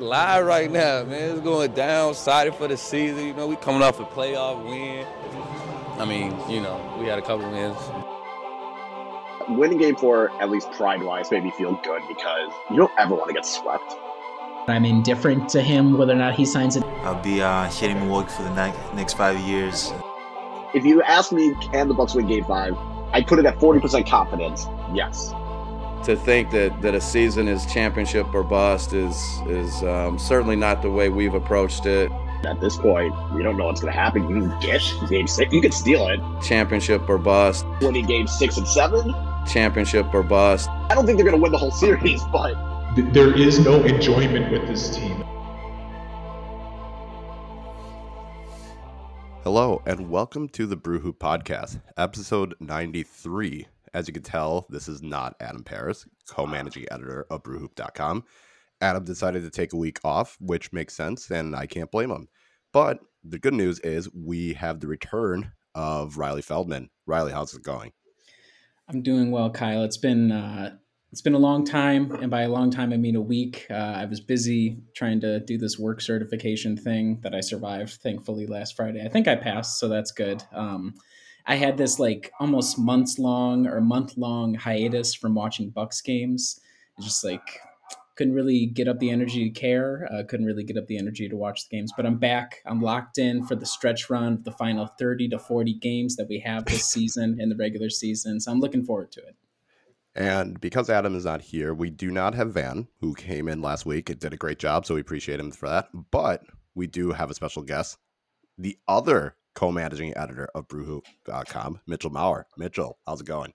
just live right now, man. It's going down. Excited for the season. You know, we coming off a playoff win. I mean, you know, we had a couple wins. Winning game four, at least pride wise, made me feel good because you don't ever want to get swept. I'm indifferent to him whether or not he signs it. I'll be uh, hitting Milwaukee for the next five years. If you ask me, can the Bucks win Game Five? I put it at 40% confidence. Yes. To think that, that a season is championship or bust is is um, certainly not the way we've approached it. At this point, we don't know what's going to happen. You can get game six. You can steal it. Championship or bust. Winning game six and seven. Championship or bust. I don't think they're going to win the whole series, but there is no enjoyment with this team. Hello, and welcome to the Brew Hoop Podcast, episode 93. As you can tell, this is not Adam Paris, co managing editor of brewhoop.com. Adam decided to take a week off, which makes sense, and I can't blame him. But the good news is we have the return of Riley Feldman. Riley, how's it going? I'm doing well, Kyle. It's been uh, it's been a long time, and by a long time I mean a week. Uh, I was busy trying to do this work certification thing that I survived, thankfully, last Friday. I think I passed, so that's good. Um, I had this like almost months long or month long hiatus from watching Bucks games. It's just like couldn't really get up the energy to care. Uh, couldn't really get up the energy to watch the games. But I'm back. I'm locked in for the stretch run of the final 30 to 40 games that we have this season in the regular season. So I'm looking forward to it. And because Adam is not here, we do not have Van, who came in last week and did a great job. So we appreciate him for that. But we do have a special guest, the other co managing editor of brewhoop.com, Mitchell Maurer. Mitchell, how's it going?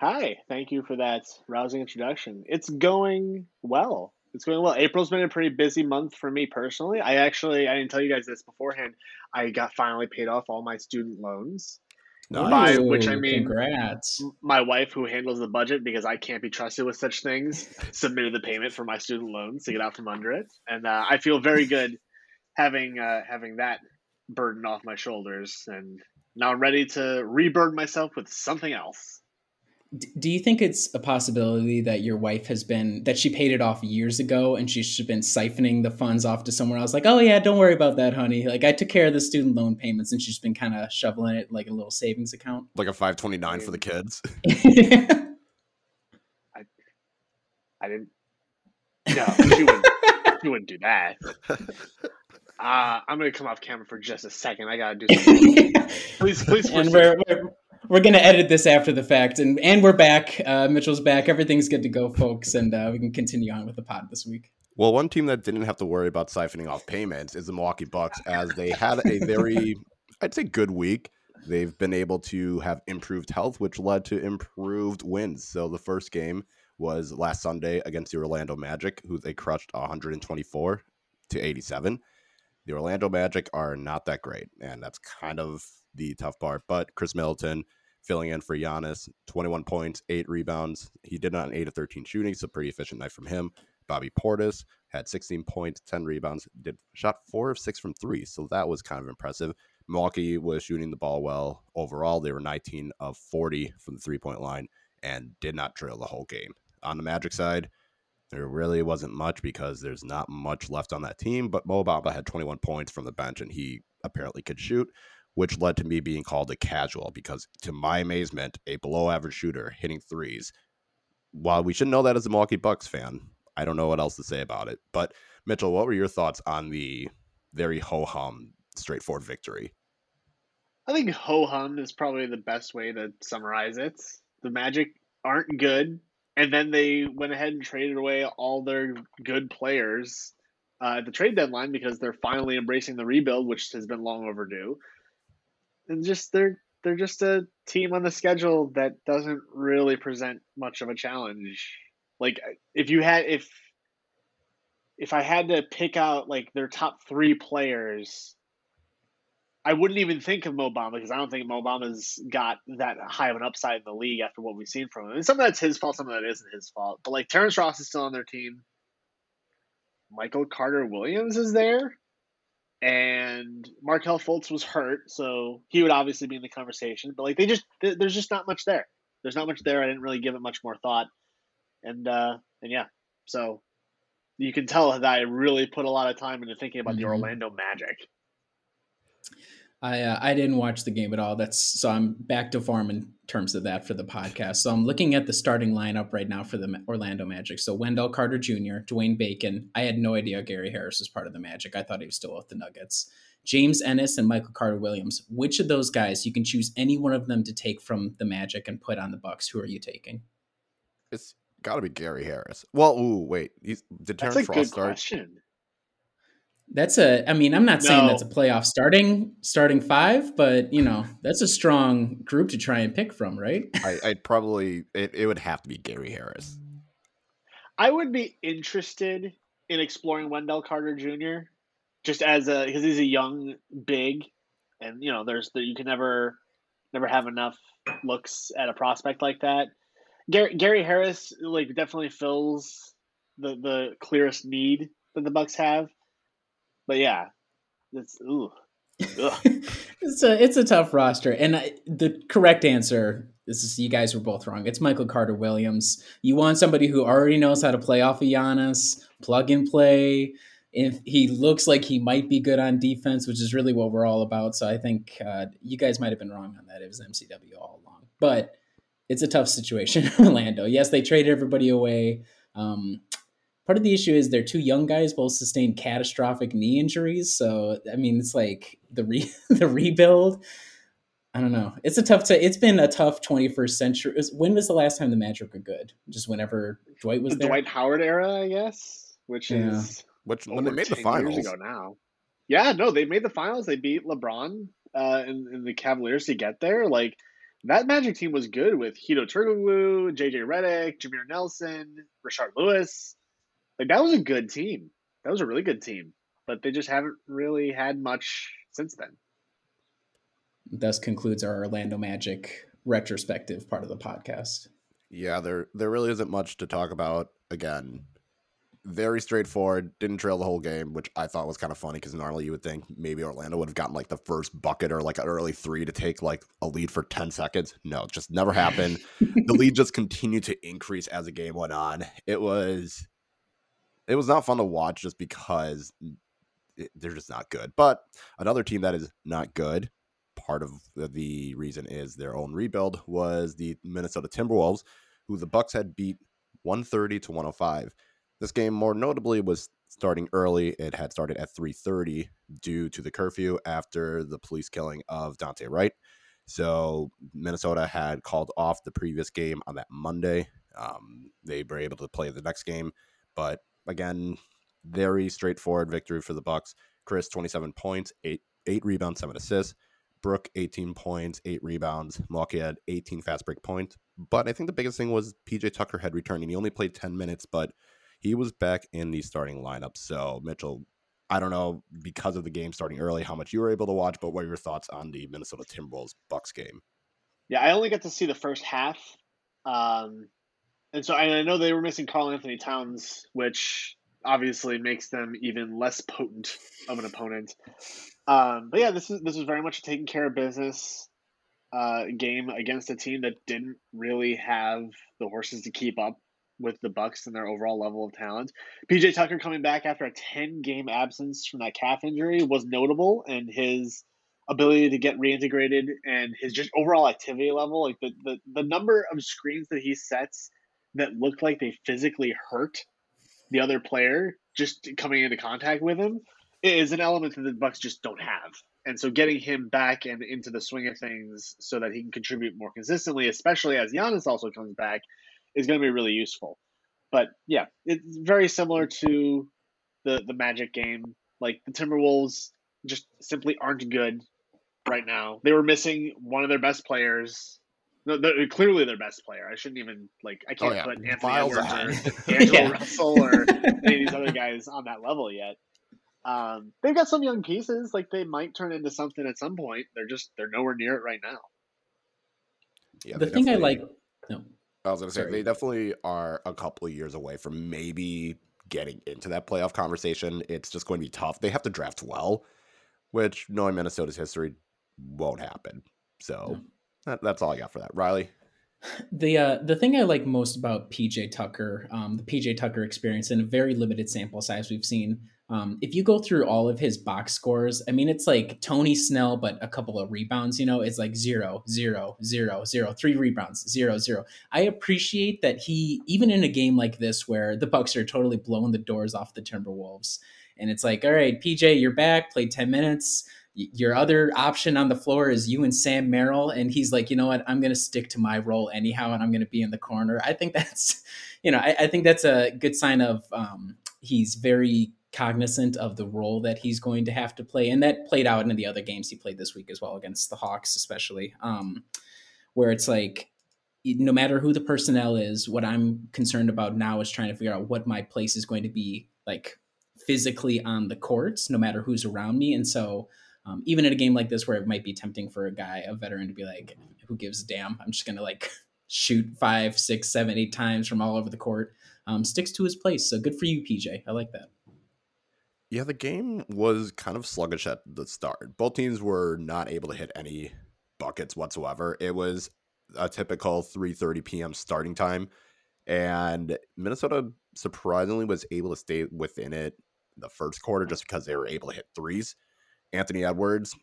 Hi, thank you for that rousing introduction. It's going well. It's going well. April's been a pretty busy month for me personally. I actually, I didn't tell you guys this beforehand. I got finally paid off all my student loans. Nice. By which I mean, congrats. My wife, who handles the budget because I can't be trusted with such things, submitted the payment for my student loans to get out from under it, and uh, I feel very good having uh, having that burden off my shoulders, and now I'm ready to reburden myself with something else. Do you think it's a possibility that your wife has been that she paid it off years ago and she's been siphoning the funds off to somewhere else? Like oh yeah don't worry about that honey. Like i took care of the student loan payments and she's been kind of shoveling it like a little savings account. Like a 529 for the kids? I, I didn't no she wouldn't she wouldn't do that uh, I'm gonna come off camera for just a second. I gotta do something. please, please. And we're, we're, we're gonna edit this after the fact, and and we're back. Uh, Mitchell's back. Everything's good to go, folks, and uh, we can continue on with the pod this week. Well, one team that didn't have to worry about siphoning off payments is the Milwaukee Bucks, as they had a very, I'd say, good week. They've been able to have improved health, which led to improved wins. So the first game was last Sunday against the Orlando Magic, who they crushed 124 to 87. The Orlando Magic are not that great, and that's kind of the tough part. But Khris Middleton filling in for Giannis, 21 points, eight rebounds. He did on 8 of 13 shooting, so pretty efficient night from him. Bobby Portis had 16 points, 10 rebounds, did shot four of six from three, so that was kind of impressive. Milwaukee was shooting the ball well overall. They were 19 of 40 from the three point line and did not trail the whole game. On the Magic side, there really wasn't much because there's not much left on that team. But Mo Bamba had 21 points from the bench and he apparently could shoot which led to me being called a casual because, to my amazement, a below average shooter hitting threes. While we should know that as a Milwaukee Bucks fan, I don't know what else to say about it. But, Mitchell, what were your thoughts on the very ho hum, straightforward victory? I think ho hum is probably the best way to summarize it. The Magic aren't good, and then they went ahead and traded away all their good players uh, at the trade deadline because they're finally embracing the rebuild, which has been long overdue and just they're they're just a team on the schedule that doesn't really present much of a challenge. Like if you had if if I had to pick out like their top three players, I wouldn't even think of Mo Bamba because I don't think Mo Bamba's got that high of an upside in the league after what we've seen from him. And some of that's his fault, some of that isn't his fault. But like Terrence Ross is still on their team. Michael Carter Williams is there and Markelle Fultz was hurt, so he would obviously be in the conversation. But like they just there's just not much there. There's not much there. I didn't really give it much more thought, and uh, and yeah, so you can tell that I really put a lot of time into thinking about the Mhm. Orlando Magic. I uh, I didn't watch the game at all. That's so I'm back to form in terms of that for the podcast. So I'm looking at the starting lineup right now for the Orlando Magic. So Wendell Carter Jr., Dwayne Bacon. I had no idea Gary Harris was part of the Magic. I thought he was still with the Nuggets. James Ennis and Michael Carter Williams. Which of those guys you can choose any one of them to take from the Magic and put on the Bucks? Who are you taking? It's got to be Gary Harris. Well, ooh, wait. He's, did That's Terrence a Frost good start? question. That's a. I mean, I'm not saying No. that's a playoff starting starting five, but you know that's a strong group to try and pick from, right? I, I'd probably it, it would have to be Gary Harris. I would be interested in exploring Wendell Carter Jr. just as a because he's a young big, and you know there's the, you can never never have enough looks at a prospect like that. Gary, Gary Harris like definitely fills the the clearest need that the Bucks have, but yeah, it's ooh. It's a it's a tough roster, and I, the correct answer is you guys were both wrong. It's Michael Carter Williams. You want somebody who already knows how to play off of Giannis, plug and play. If he looks like he might be good on defense, which is really what we're all about. So I think uh, you guys might have been wrong on that. It was MCW all along, but it's a tough situation Orlando. Yes, they traded everybody away. Um, part of the issue is they're two young guys both sustained catastrophic knee injuries so i mean it's like the re- the rebuild i don't know it's a tough t- it's been a tough 21st century Is- when was the last time the magic were good just whenever dwight was the there Dwight Howard era, I guess, which Yeah. is Which when they made the 10 finals, years ago now. Yeah, no, they made the finals. They beat LeBron uh, and, and the Cavaliers to get there. Like that Magic team was good with Hedo Turkoglu, JJ Redick, Jameer Nelson, Rashard Lewis. Like that was a good team. That was a really good team, but they just haven't really had much since then. thus concludes our orlando magic retrospective part of the podcast yeah, there there really isn't much to talk about. Again, very straightforward. Didn't trail the whole game, which I thought was kind of funny because normally you would think maybe Orlando would have gotten like the first bucket or like an early three to take like a lead for ten seconds. No, it just never happened. the lead just continued to increase as the game went on. It was it was not fun to watch just because it, they're just not good. But another team that is not good, part of the, reason is their own rebuild was the Minnesota Timberwolves, who the Bucks had beat 130 to 105. This game more notably was starting early. It had started at 3:30 due to the curfew after the police killing of Daunte Wright. So Minnesota had called off the previous game on that Monday. Um, they were able to play the next game, but again, very straightforward victory for the Bucks. Khris 27 points, eight eight rebounds, seven assists. Brook 18 points, eight rebounds. Milwaukee had 18 fast break points. But I think the biggest thing was PJ Tucker had returned, and he only played 10 minutes, but he was back in the starting lineup. So Mitchell, I don't know because of the game starting early how much you were able to watch, but what are your thoughts on the Minnesota Timberwolves Bucks game? Yeah, I only got to see the first half. Um, and so I know they were missing Karl Anthony Towns, which obviously makes them even less potent of an opponent. Um, but yeah, this is this was very much a taking care of business uh, game against a team that didn't really have the horses to keep up with the Bucks and their overall level of talent. PJ Tucker coming back after a 10 game absence from that calf injury was notable and his ability to get reintegrated and his just overall activity level like the, the, the number of screens that he sets that looked like they physically hurt the other player just coming into contact with him is an element that the Bucks just don't have. And so getting him back and into the swing of things so that he can contribute more consistently, especially as Giannis also comes back, is going to be really useful. But yeah, it's very similar to the the Magic game. Like the Timberwolves just simply aren't good right now. They were missing one of their best players. No, they're clearly their best player. I shouldn't even like. I can't yeah. put Anthony Miles Edwards ahead. or D'Angelo Yeah. Russell or any of these other guys on that level yet. Um, they've got some young pieces. Like they might turn into something at some point. They're just they're nowhere near it right now. Yeah, the thing I like, no, I was going to say Sorry. they definitely are a couple of years away from maybe getting into that playoff conversation. It's just going to be tough. They have to draft well, which knowing Minnesota's history won't happen. So No. That, that's all I got for that. Riley, The uh, the thing I like most about PJ Tucker, um, the PJ Tucker experience in a very limited sample size we've seen. Um, if you go through all of his box scores, I mean, it's like Tony Snell, but a couple of rebounds. You know, it's like zero, zero, zero, zero, three rebounds, zero, zero. I appreciate that he, even in a game like this where the Bucks are totally blowing the doors off the Timberwolves, and it's like, all right, PJ, you're back, played ten minutes your other option on the floor is you and Sam Merrill. And he's like, you know what? I'm going to stick to my role anyhow, and I'm going to be in the corner. I think that's, you know, I, I think that's a good sign of um, he's very cognizant of the role that he's going to have to play. And that played out in the other games he played this week as well against the Hawks, especially, um, where it's like, no matter who the personnel is, what I'm concerned about now is trying to figure out what my place is going to be like physically on the courts, no matter who's around me. And so, um, even in a game like this where it might be tempting for a guy, a veteran, to be like, "Who gives a damn? I'm just gonna like shoot five, six, seven, eight times from all over the court." Um, sticks to his place. So good for you, PJ. I like that. Yeah, the game was kind of sluggish at the start. Both teams were not able to hit any buckets whatsoever. It was a typical 3:30 p.m. starting time, and Minnesota surprisingly was able to stay within it the first quarter just because they were able to hit threes. Anthony Edwards,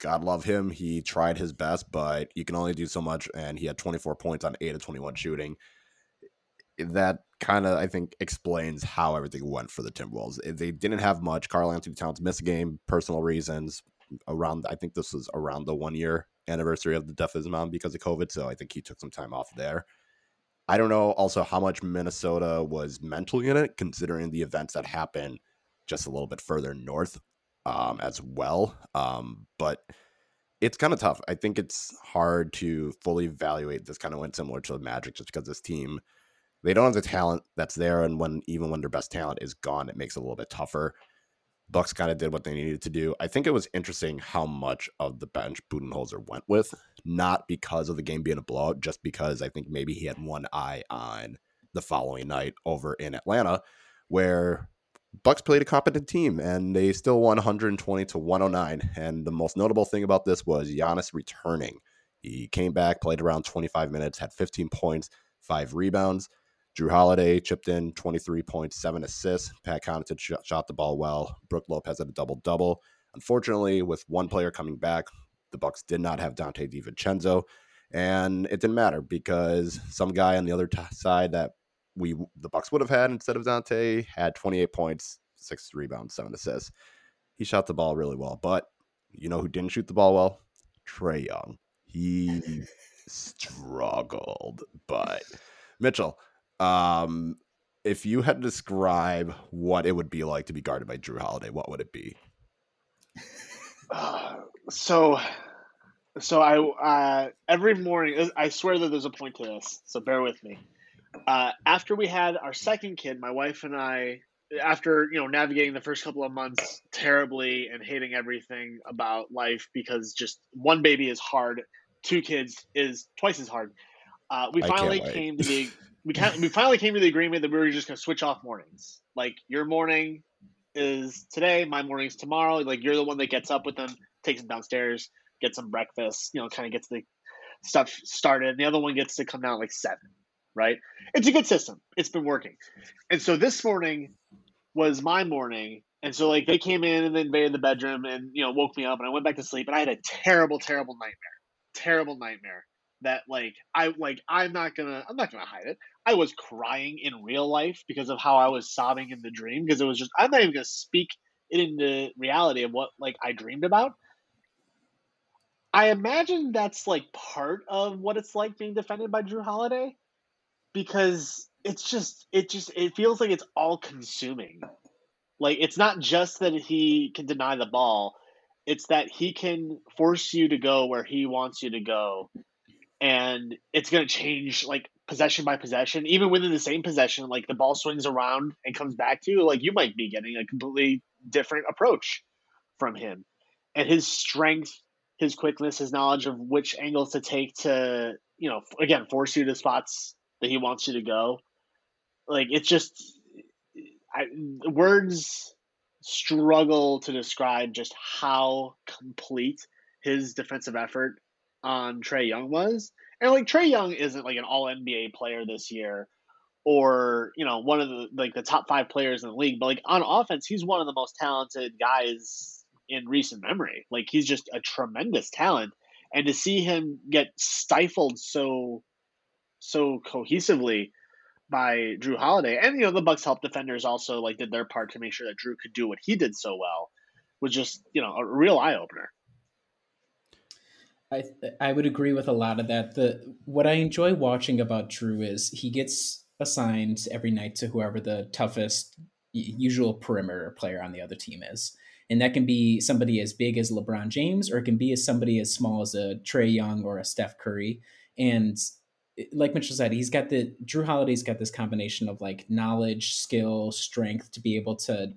God love him. He tried his best, but you can only do so much. And he had 24 points on 8 of 21 shooting. That kind of, I think, explains how everything went for the Timberwolves. They didn't have much. Karl Anthony Towns missed a game, personal reasons. Around, I think this was around the one year anniversary of the death of his mom because of COVID. So I think he took some time off there. I don't know also how much Minnesota was mentally in it, considering the events that happened just a little bit further north um, as well. Um, but it's kind of tough. I think it's hard to fully evaluate. This kind of went similar to the Magic just because this team they don't have the talent that's there, and when even when their best talent is gone, it makes it a little bit tougher. Bucks kind of did what they needed to do. I think it was interesting how much of the bench Budenholzer went with, not because of the game being a blowout, just because I think maybe he had one eye on the following night over in Atlanta, where Bucks played a competent team and they still won 120 to 109. And the most notable thing about this was Giannis returning. He came back, played around 25 minutes, had 15 points, five rebounds. Jrue Holiday chipped in 23 points, seven assists. Pat Connaughton sh- shot the ball well. Brook Lopez had a double double. Unfortunately, with one player coming back, the Bucks did not have Donte DiVincenzo, and it didn't matter because some guy on the other t- side that we the Bucks would have had instead of Donte had 28 points, six rebounds, seven assists. He shot the ball really well, but you know who didn't shoot the ball well? Trae Young. He struggled, but Mitchell, um, if you had to describe what it would be like to be guarded by Jrue Holiday, what would it be? Uh, so, so I uh, every morning I swear that there's a point to this, so bear with me uh, after we had our second kid, my wife and I, after you know navigating the first couple of months terribly and hating everything about life because just one baby is hard, two kids is twice as hard. Uh, we finally came to the we we finally came to the agreement that we were just going to switch off mornings. Like your morning is today, my morning's tomorrow. Like you're the one that gets up with them, takes them downstairs, gets some breakfast, you know, kind of gets the stuff started. And the other one gets to come down like seven right? It's a good system. It's been working. And so this morning was my morning. And so like they came in and they invaded the bedroom and you know woke me up and I went back to sleep and I had a terrible, terrible nightmare. Terrible nightmare that like I like I'm not gonna I'm not gonna hide it. I was crying in real life because of how I was sobbing in the dream because it was just I'm not even gonna speak it into reality of what like I dreamed about. I imagine that's like part of what it's like being defended by Jrue Holiday because it's just it just it feels like it's all consuming. Like it's not just that he can deny the ball, it's that he can force you to go where he wants you to go. And it's going to change like possession by possession, even within the same possession, like the ball swings around and comes back to you, like you might be getting a completely different approach from him. And his strength, his quickness, his knowledge of which angles to take to, you know, again, force you to spots that he wants you to go. Like it's just I, words struggle to describe just how complete his defensive effort on Trae Young was. And like Trae Young isn't like an all NBA player this year or, you know, one of the like the top 5 players in the league, but like on offense, he's one of the most talented guys in recent memory. Like he's just a tremendous talent and to see him get stifled so so cohesively by Jrue Holiday, and you know the Bucks help defenders also like did their part to make sure that Jrue could do what he did so well, was just you know a real eye opener. I I would agree with a lot of that. The what I enjoy watching about Jrue is he gets assigned every night to whoever the toughest usual perimeter player on the other team is. And that can be somebody as big as LeBron James, or it can be as somebody as small as a Trae Young or a Steph Curry. And like Mitchell said, he's got the Jrue Holiday's got this combination of like knowledge, skill, strength to be able to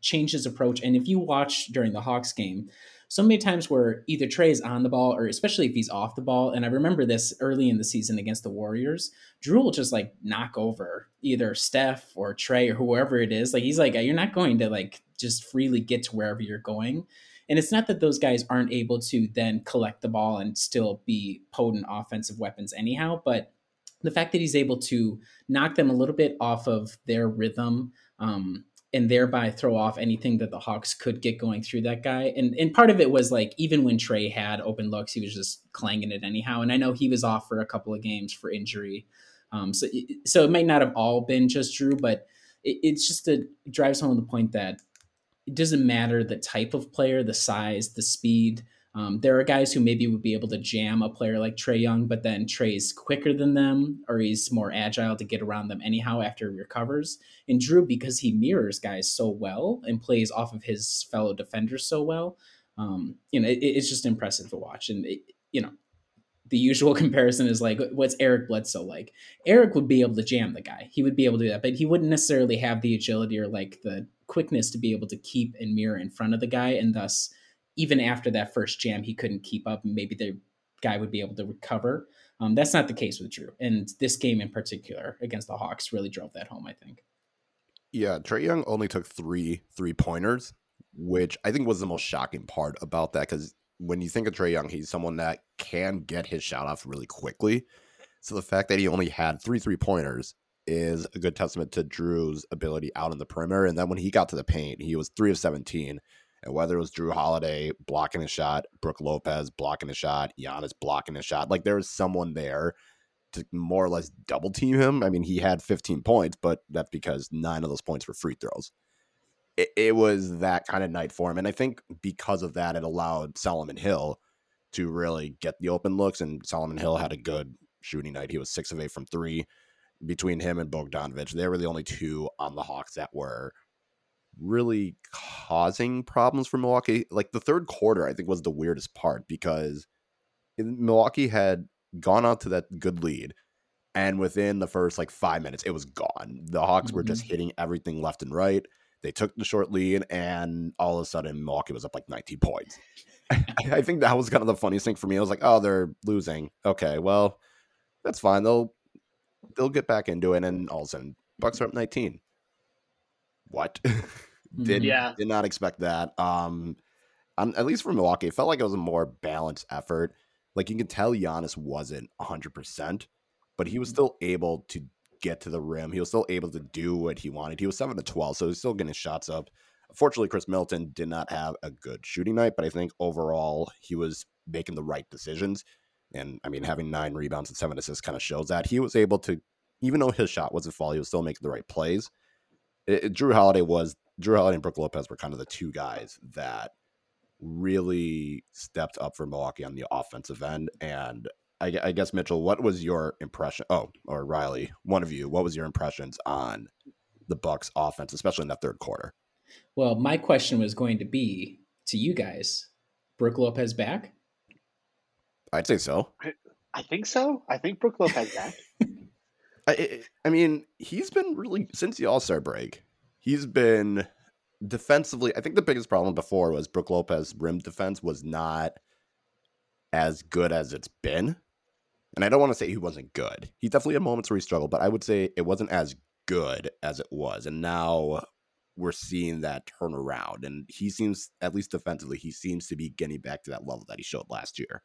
change his approach. And if you watch during the Hawks game, so many times where either Trae is on the ball or especially if he's off the ball. And I remember this early in the season against the Warriors. Jrue will just like knock over either Steph or Trae or whoever it is. Like he's like, you're not going to like just freely get to wherever you're going. And it's not that those guys aren't able to then collect the ball and still be potent offensive weapons anyhow, but the fact that he's able to knock them a little bit off of their rhythm um, and thereby throw off anything that the Hawks could get going through that guy. And and part of it was like even when Trae had open looks, he was just clanging it anyhow. And I know he was off for a couple of games for injury, um, so so it might not have all been just Jrue, but it, it's just to drives home the point that it doesn't matter the type of player, the size, the speed. Um, there are guys who maybe would be able to jam a player like Trae Young, but then Trae's quicker than them, or he's more agile to get around them anyhow after he recovers. And Jrue, because he mirrors guys so well and plays off of his fellow defenders so well, um, you know, it, it's just impressive to watch. And it, you know, the usual comparison is like, what's Eric Bledsoe like? Eric would be able to jam the guy. He would be able to do that, but he wouldn't necessarily have the agility or like the quickness to be able to keep and mirror in front of the guy, and thus even after that first jam, he couldn't keep up, maybe the guy would be able to recover. Um, that's not the case with Jrue, and this game in particular against the Hawks really drove that home. I think. Yeah, Trae Young only took three three pointers, which I think was the most shocking part about that because when you think of Trae Young, he's someone that can get his shot off really quickly. So the fact that he only had three three pointers is a good testament to Jrue's ability out in the perimeter. And then when he got to the paint, he was three of 17. And whether it was Jrue Holiday blocking a shot, Brook Lopez blocking a shot, Giannis blocking a shot, like there was someone there to more or less double team him. I mean, he had 15 points, but that's because nine of those points were free throws. It, it was that kind of night for him. And I think because of that, it allowed Solomon Hill to really get the open looks. And Solomon Hill had a good shooting night. He was six of eight from three between him and Bogdanovich. They were the only two on the Hawks that were really causing problems for Milwaukee. Like the third quarter, I think was the weirdest part because Milwaukee had gone out to that good lead. And within the first like five minutes, it was gone. The Hawks mm-hmm. were just mm-hmm. hitting everything left and right. They took the short lead, and all of a sudden, Milwaukee was up like 19 points. I think that was kind of the funniest thing for me. I was like, oh, they're losing. Okay, well, that's fine. They'll they'll get back into it, and all of a sudden, Bucks are up 19. What? did mm-hmm. yeah. did not expect that. Um, um, at least for Milwaukee, it felt like it was a more balanced effort. Like you can tell Giannis wasn't 100%, but he was mm-hmm. still able to get to the rim. He was still able to do what he wanted. He was 7 to 12, so he's still getting shots up. Fortunately, Khris Middleton did not have a good shooting night, but I think overall he was making the right decisions. And I mean, having nine rebounds and seven assists kind of shows that he was able to, even though his shot wasn't fall, he was still making the right plays. It, it, Jrue Holiday was Jrue Holiday and Brook Lopez were kind of the two guys that really stepped up for Milwaukee on the offensive end. And I, I guess Mitchell, what was your impression? Oh, or Riley, one of you, what was your impressions on the Bucks offense, especially in that third quarter? Well, my question was going to be to you guys: Brook Lopez back? I'd say so. I, I think so. I think Brook Lopez back. I, I mean, he's been really since the All Star break. He's been defensively. I think the biggest problem before was Brook Lopez rim defense was not as good as it's been. And I don't want to say he wasn't good. He definitely had moments where he struggled, but I would say it wasn't as good as it was. And now we're seeing that turn around. And he seems, at least defensively, he seems to be getting back to that level that he showed last year.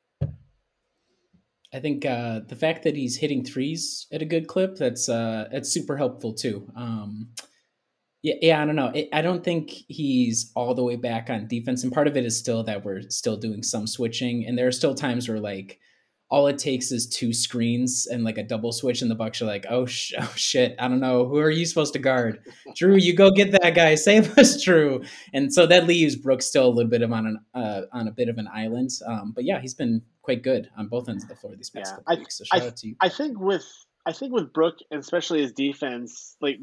I think uh, the fact that he's hitting threes at a good clip that's uh, that's super helpful too. Um, yeah, yeah, I don't know. I don't think he's all the way back on defense, and part of it is still that we're still doing some switching, and there are still times where like all it takes is two screens and like a double switch, and the Bucks are like, oh, sh- oh shit, I don't know, who are you supposed to guard? Jrue, you go get that guy, save us, Jrue. And so that leaves Brooks still a little bit of on an uh, on a bit of an island. Um, but yeah, he's been quite good on both ends of the floor these past yeah, couple I, weeks. So shout I, out to you. I think with I think with Brook, and especially his defense, like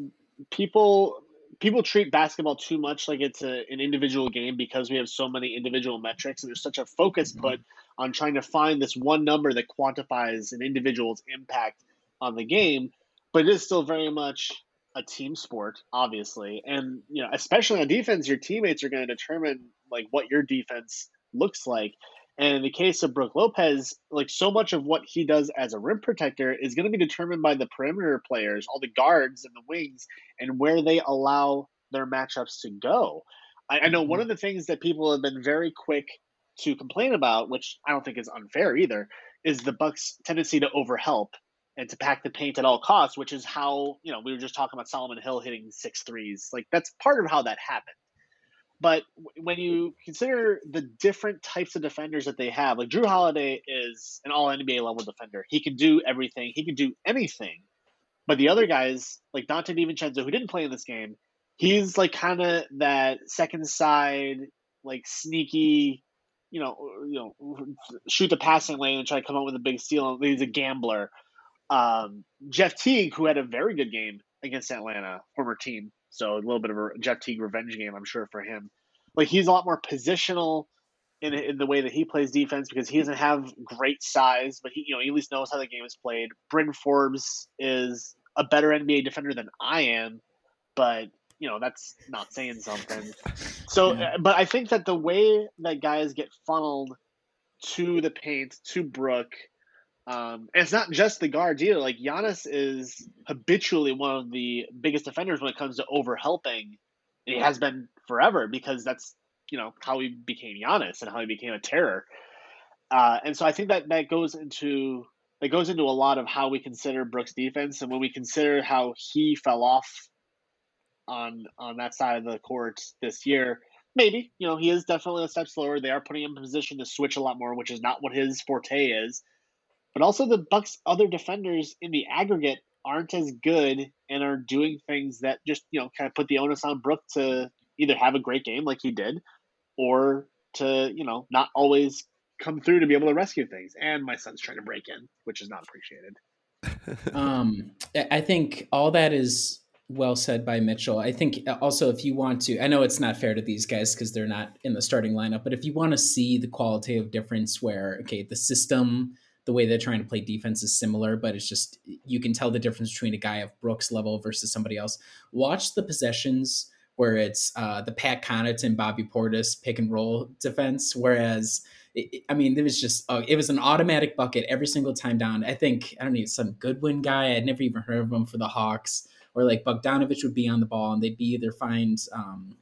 people people treat basketball too much like it's a, an individual game because we have so many individual metrics and there's such a focus mm-hmm. put on trying to find this one number that quantifies an individual's impact on the game but it is still very much a team sport obviously and you know especially on defense your teammates are going to determine like what your defense looks like and in the case of Brook Lopez, like so much of what he does as a rim protector is going to be determined by the perimeter players, all the guards and the wings, and where they allow their matchups to go. I, I know one mm-hmm. of the things that people have been very quick to complain about, which I don't think is unfair either, is the Bucks' tendency to overhelp and to pack the paint at all costs, which is how, you know, we were just talking about Solomon Hill hitting six threes. Like that's part of how that happened. But when you consider the different types of defenders that they have, like Jrue Holiday is an all NBA level defender. He can do everything, he can do anything. But the other guys, like Donte DiVincenzo, who didn't play in this game, he's like kind of that second side, like sneaky, you know, you know, shoot the passing lane and try to come up with a big steal. He's a gambler. Um, Jeff Teague, who had a very good game against Atlanta, former team, so a little bit of a Jeff Teague revenge game, I'm sure, for him. Like he's a lot more positional in, in the way that he plays defense because he doesn't have great size, but he you know he at least knows how the game is played. Bryn Forbes is a better NBA defender than I am, but you know that's not saying something. So, yeah. Uh, but I think that the way that guys get funneled to the paint to Brook um, and it's not just the guards either. Like Giannis is habitually one of the biggest defenders when it comes to overhelping. And he has been forever because that's you know how he became Giannis and how he became a terror. Uh, and so I think that that goes into that goes into a lot of how we consider Brooks' defense, and when we consider how he fell off on on that side of the court this year, maybe you know he is definitely a step slower. They are putting him in position to switch a lot more, which is not what his forte is. But also the Bucks other defenders in the aggregate aren't as good and are doing things that just, you know, kind of put the onus on Brook to either have a great game like he did or to, you know, not always come through to be able to rescue things. And my son's trying to break in, which is not appreciated. um, I think all that is well said by Mitchell. I think also if you want to, I know it's not fair to these guys because they're not in the starting lineup, but if you want to see the qualitative difference where, okay, the system the way they're trying to play defense is similar, but it's just you can tell the difference between a guy of Brooks level versus somebody else. Watch the possessions where it's uh, the Pat Connaughton, Bobby Portis pick and roll defense, whereas it, I mean, it was just uh, it was an automatic bucket every single time down. I think I don't know some Goodwin guy. I'd never even heard of him for the Hawks, or like Bogdanovich would be on the ball and they'd be either find um,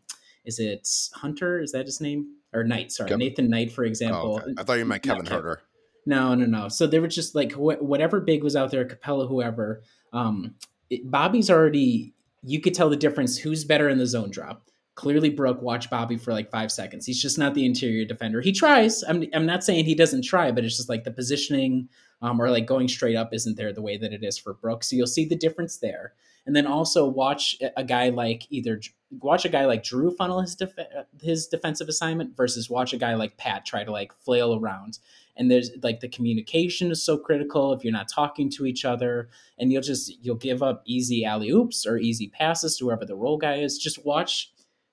is it Hunter? Is that his name? Or Knight? Sorry, Kevin. Nathan Knight, for example. Oh, okay. I thought you meant Kevin Huerter. No, no, no. So they were just like wh- whatever big was out there, Capela, whoever. Um, it, Bobby's already. You could tell the difference. Who's better in the zone drop? Clearly, Brook watch Bobby for like five seconds. He's just not the interior defender. He tries. I'm, I'm not saying he doesn't try, but it's just like the positioning um, or like going straight up isn't there the way that it is for Brook. So you'll see the difference there. And then also watch a guy like either watch a guy like Jrue funnel his def- his defensive assignment versus watch a guy like Pat try to like flail around and there's like the communication is so critical if you're not talking to each other and you'll just you'll give up easy alley oops or easy passes to whoever the role guy is. Just watch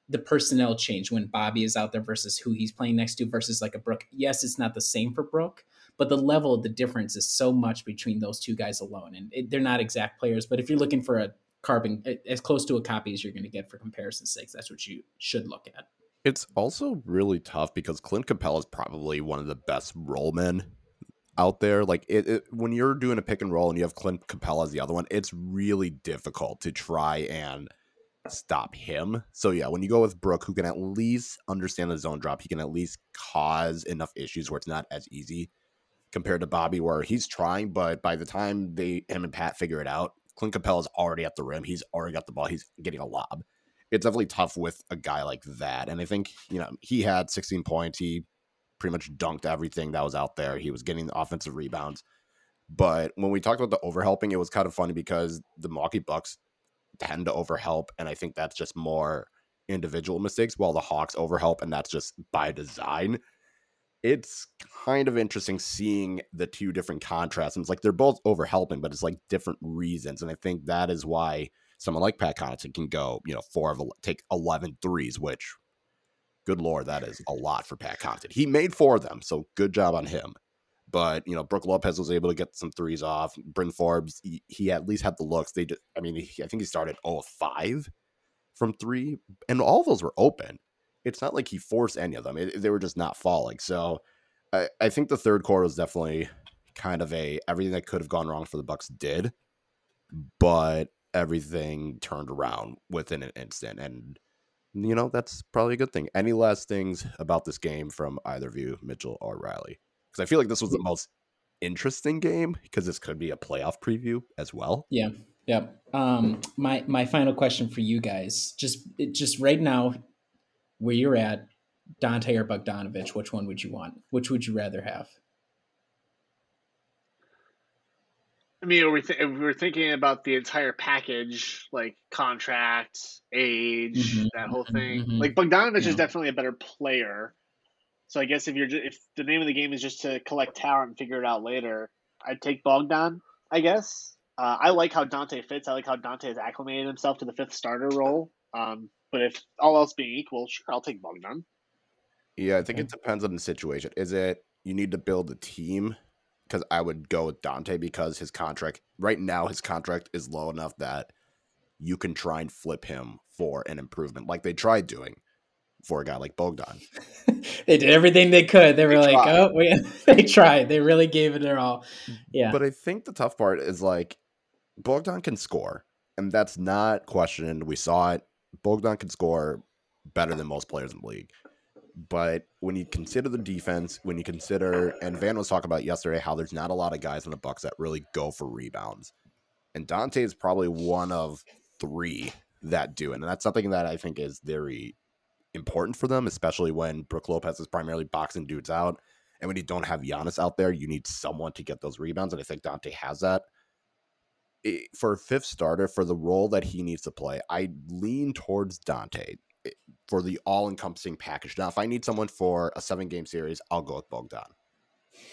the personnel change when bobby is out there versus who he's playing next to versus like a brook. Yes it's not the same for brook but the level of the difference is so much between those two guys alone and it, they're not exact players but if you're looking for a carbon as close to a copy as you're going to get for comparison's sake that's what you should look at it's also really tough because Clint Capela is probably one of the best roll men out there. Like it, it, when you're doing a pick and roll and you have Clint Capela as the other one, it's really difficult to try and stop him. So yeah, when you go with Brook, who can at least understand the zone drop, he can at least cause enough issues where it's not as easy compared to Bobby, where he's trying, but by the time they him and Pat figure it out, Clint Capela's already at the rim. He's already got the ball. He's getting a lob. It's definitely tough with a guy like that. And I think, you know, he had 16 points. He pretty much dunked everything that was out there. He was getting the offensive rebounds. But when we talked about the overhelping, it was kind of funny because the Milwaukee Bucks tend to overhelp, and I think that's just more individual mistakes, while the Hawks overhelp, and that's just by design. It's kind of interesting seeing the two different contrasts. And it's like they're both overhelping, but it's like different reasons. And I think that is why someone like Pat Connaughton can go, you know, four of take 11 threes, which, good lord, that is a lot for Pat Connaughton. He made four of them, so good job on him. But you know, Brook Lopez was able to get some threes off. Bryn Forbes, he, he at least had the looks. They just, I mean, he, I think he started 0 5 from three, and all those were open. It's not like he forced any of them; it, they were just not falling. So, I, I think the third quarter was definitely kind of a everything that could have gone wrong for the Bucks did, but everything turned around within an instant, and you know that's probably a good thing. Any last things about this game from either of you, Mitchell or Riley? because I feel like this was the most interesting game because this could be a playoff preview as well. Yeah. Yep. Um, my my final question for you guys, just just right now, where you're at, Donte or Bogdanovich, which one would you want? Which would you rather have? I mean, are we th- if we're thinking about the entire package, like contract, age, mm-hmm. that whole thing. Mm-hmm. Like Bogdanovich yeah. is definitely a better player. So I guess if you're just, if the name of the game is just to collect talent and figure it out later, I'd take Bogdan. I guess uh, I like how Donte fits. I like how Donte has acclimated himself to the fifth starter role. Um, but if all else being equal, sure, I'll take Bogdan. Yeah, I think it depends on the situation. Is it you need to build a team? Because I would go with Donte because his contract right now, his contract is low enough that you can try and flip him for an improvement, like they tried doing for a guy like Bogdan. they did everything they could. They were they like, tried. oh, we, they tried. They really gave it their all. Yeah. But I think the tough part is like Bogdan can score, and that's not questioned. We saw it. Bogdan can score better than most players in the league. But when you consider the defense, when you consider, and Van was talking about yesterday how there's not a lot of guys in the Bucks that really go for rebounds, and Donte is probably one of three that do and that's something that I think is very important for them, especially when Brook Lopez is primarily boxing dudes out. And when you don't have Giannis out there, you need someone to get those rebounds. And I think Donte has that. It, for a fifth starter, for the role that he needs to play, I lean towards Donte eh, for the all encompassing package. Now, if I need someone for a seven game series, I'll go with Bogdan.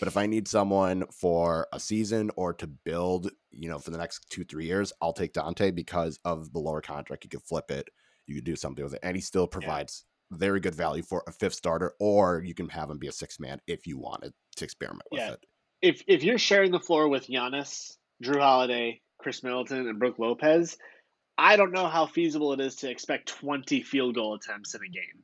But if I need someone for a season or to build, you know, for the next two, three years, I'll take Donte because of the lower contract. You could flip it, you could do something with it. And he still provides very good value for a fifth starter, or you can have him be a six man if you wanted to experiment with yeah. it. If if you're sharing the floor with Giannis, Jrue Holiday, Khris Middleton, and Brook Lopez, I don't know how feasible it is to expect 20 field goal attempts in a game.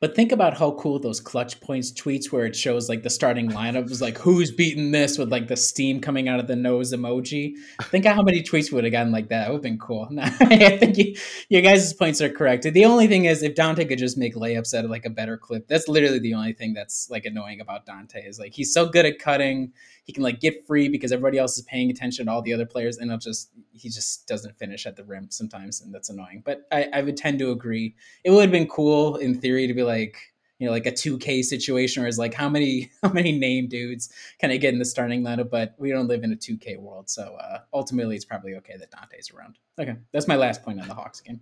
But think about how cool those clutch points tweets where it shows like the starting lineup was like who's beating this with like the steam coming out of the nose emoji. Think of how many tweets would have gotten like that. It would have been cool. I think you, your guys' points are correct. The only thing is if Donte could just make layups at like a better clip. That's literally the only thing that's like annoying about Donte is like he's so good at cutting. He can like get free because everybody else is paying attention to all the other players, and it'll just he just doesn't finish at the rim sometimes, and that's annoying. But I, I would tend to agree. It would have been cool in theory to be like you know like a 2k situation where it's like how many how many name dudes can i get in the starting lineup but we don't live in a 2k world so uh, ultimately it's probably okay that donte's around okay that's my last point on the hawks game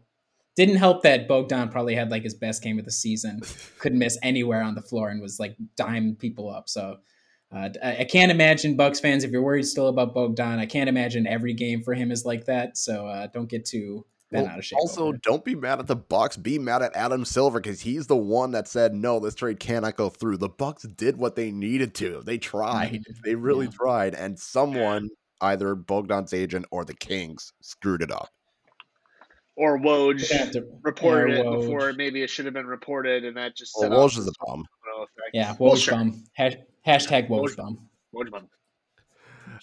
didn't help that bogdan probably had like his best game of the season couldn't miss anywhere on the floor and was like dime people up so uh, I can't imagine Bucks fans if you're worried still about Bogdan. I can't imagine every game for him is like that. So uh, don't get too been well, out of shape. Also, don't be mad at the Bucks. Be mad at Adam Silver because he's the one that said no, this trade cannot go through. The Bucks did what they needed to. They tried. They really yeah. tried, and someone, either Bogdan's agent or the Kings, screwed it up. Or Woj reported it Woj. before maybe it should have been reported, and that just set well, Woj is a bum. Yeah, Woj bum. Hashtag Woj bum. Woj bum.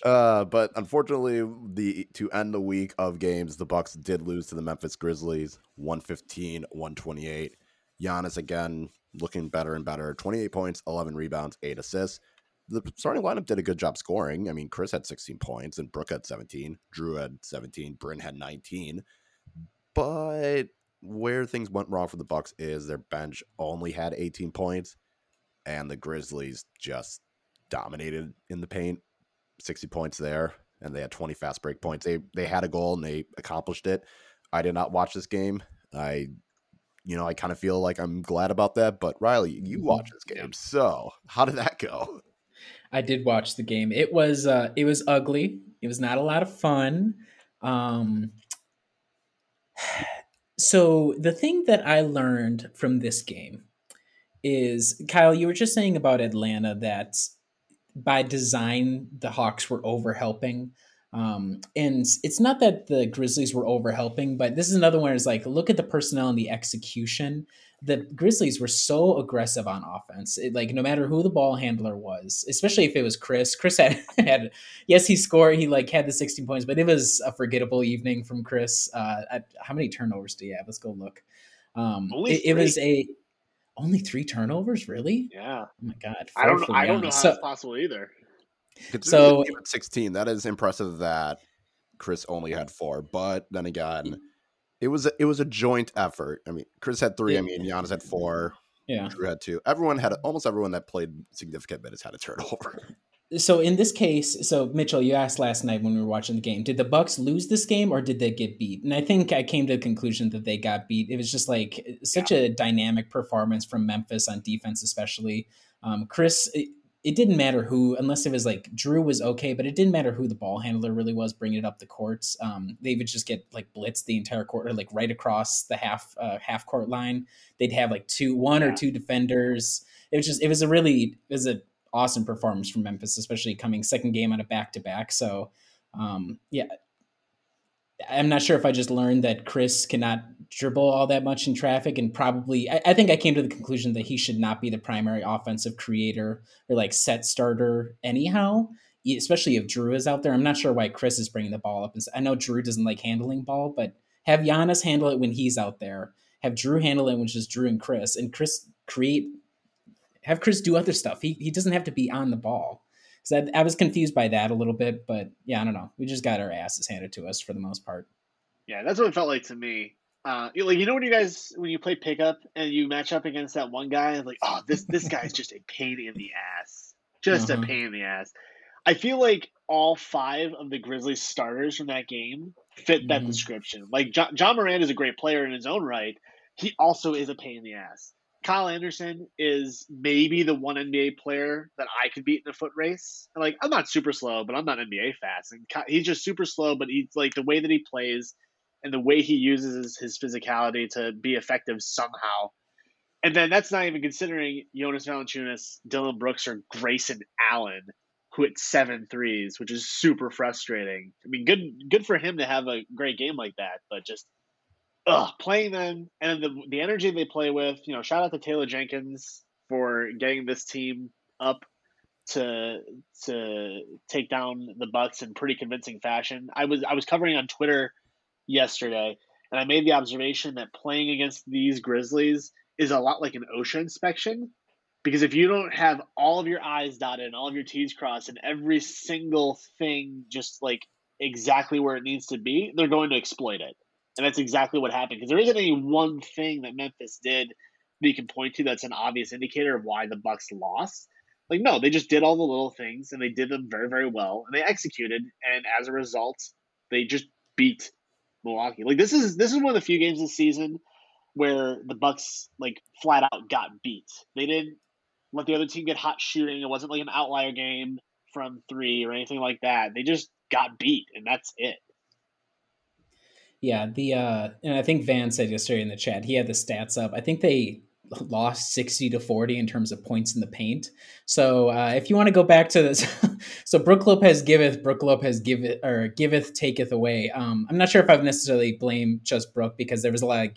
Uh, but unfortunately, the to end the week of games, the Bucks did lose to the Memphis Grizzlies 115, 128. Giannis again looking better and better. 28 points, 11 rebounds, 8 assists. the starting lineup did a good job scoring. I mean, Khris had 16 points and Brook had 17, Jrue had 17, Bryn had 19. But where things went wrong for the Bucks is their bench only had 18 points, and the Grizzlies just dominated in the paint. 60 points there, and they had 20 fast break points. They they had a goal and they accomplished it. I did not watch this game. I you know, I kind of feel like I'm glad about that. But Riley, you Mm-hmm. watch this game, so how did that go? I did watch the game. It was uh, it was ugly. It was not a lot of fun. Um, so the thing that I learned from this game is Kyle, you were just saying about Atlanta that by design the Hawks were over helping. Um, and it's not that the Grizzlies were over helping, but this is another one. Is like look at the personnel and the execution. The Grizzlies were so aggressive on offense. It, like no matter who the ball handler was, especially if it was Khris. Khris had had yes he scored. He like had the 16 points, but it was a forgettable evening from Khris. Uh, at, how many turnovers do you have? Let's go look. Um, it, it was a only three turnovers. Really? Yeah. Oh my god! I don't know. I don't know how So- that's possible either. So- the team had 16, that is impressive that Khris only had four. But then again, it was a, it was a joint effort. I mean, Khris had three. I mean, Giannis had four. yeah. Jrue had two. Everyone had almost everyone that played significant minutes had a turnover. So in this case, so Mitchell, you asked last night when we were watching the game, did the Bucks lose this game or did they get beat? And I think I came to the conclusion that they got beat. It was just like such a dynamic performance from Memphis on defense, especially. Um, Khris, it, it didn't matter who, unless it was like Jrue was okay, but it didn't matter who the ball handler really was bringing it up the courts. Um, they would just get like blitzed the entire court, or like right across the half uh, half court line. They'd have like two, one or two defenders. It was just, it was a really, it was a awesome performance from Memphis, especially coming second game on a back to back. So, um, yeah, I'm not sure if I just learned that Khris cannot dribble all that much in traffic, and probably I, I think I came to the conclusion that he should not be the primary offensive creator or like set starter anyhow. Especially if Jrue is out there, I'm not sure why Khris is bringing the ball up. I know Jrue doesn't like handling ball, but have Giannis handle it when he's out there. Have Jrue handle it when it's just Jrue and Khris, and Khris create. Have Khris do other stuff. He he doesn't have to be on the ball. So I, I was confused by that a little bit, but yeah, I don't know. We just got our asses handed to us for the most part. Yeah, that's what it felt like to me. Uh, like you know when you guys when you play pickup and you match up against that one guy, and like, oh, this this guy's just a pain in the ass, just Uh-huh. a pain in the ass. I feel like all five of the Grizzlies starters from that game fit that Mhm. description. Like Ja, Ja Morant is a great player in his own right. He also is a pain in the ass. Kyle Anderson is maybe the one NBA player that I could beat in a foot race. Like I'm not super slow, but I'm not NBA fast. And Ky- he's just super slow, but he's like the way that he plays and the way he uses his physicality to be effective somehow. And then that's not even considering Jonas Valanciunas, Dillon Brooks, or Grayson Allen, who hit seven threes, which is super frustrating. I mean, good good for him to have a great game like that, but just ugh, playing them and the the energy they play with. You know, shout out to Taylor Jenkins for getting this team up to to take down the Bucks in pretty convincing fashion. I was I was covering on Twitter yesterday, and I made the observation that playing against these Grizzlies is a lot like an OSHA inspection. Because if you don't have all of your I's dotted and all of your T's crossed and every single thing just like exactly where it needs to be, they're going to exploit it. And that's exactly what happened. Because there isn't any one thing that Memphis did that you can point to that's an obvious indicator of why the Bucks lost. Like no, they just did all the little things and they did them very, very well and they executed and as a result, they just beat Milwaukee. Like this is this is one of the few games this season where the Bucks like flat out got beat. They didn't let the other team get hot shooting. It wasn't like an outlier game from three or anything like that. They just got beat and that's it. Yeah, the uh and I think Van said yesterday in the chat, he had the stats up. I think they lost 60 to 40 in terms of points in the paint. So uh, if you want to go back to this, so Brook Lopez giveth, Brook Lopez giveth, or giveth taketh away. Um, I'm not sure if I've necessarily blame just Brook because there was a lot of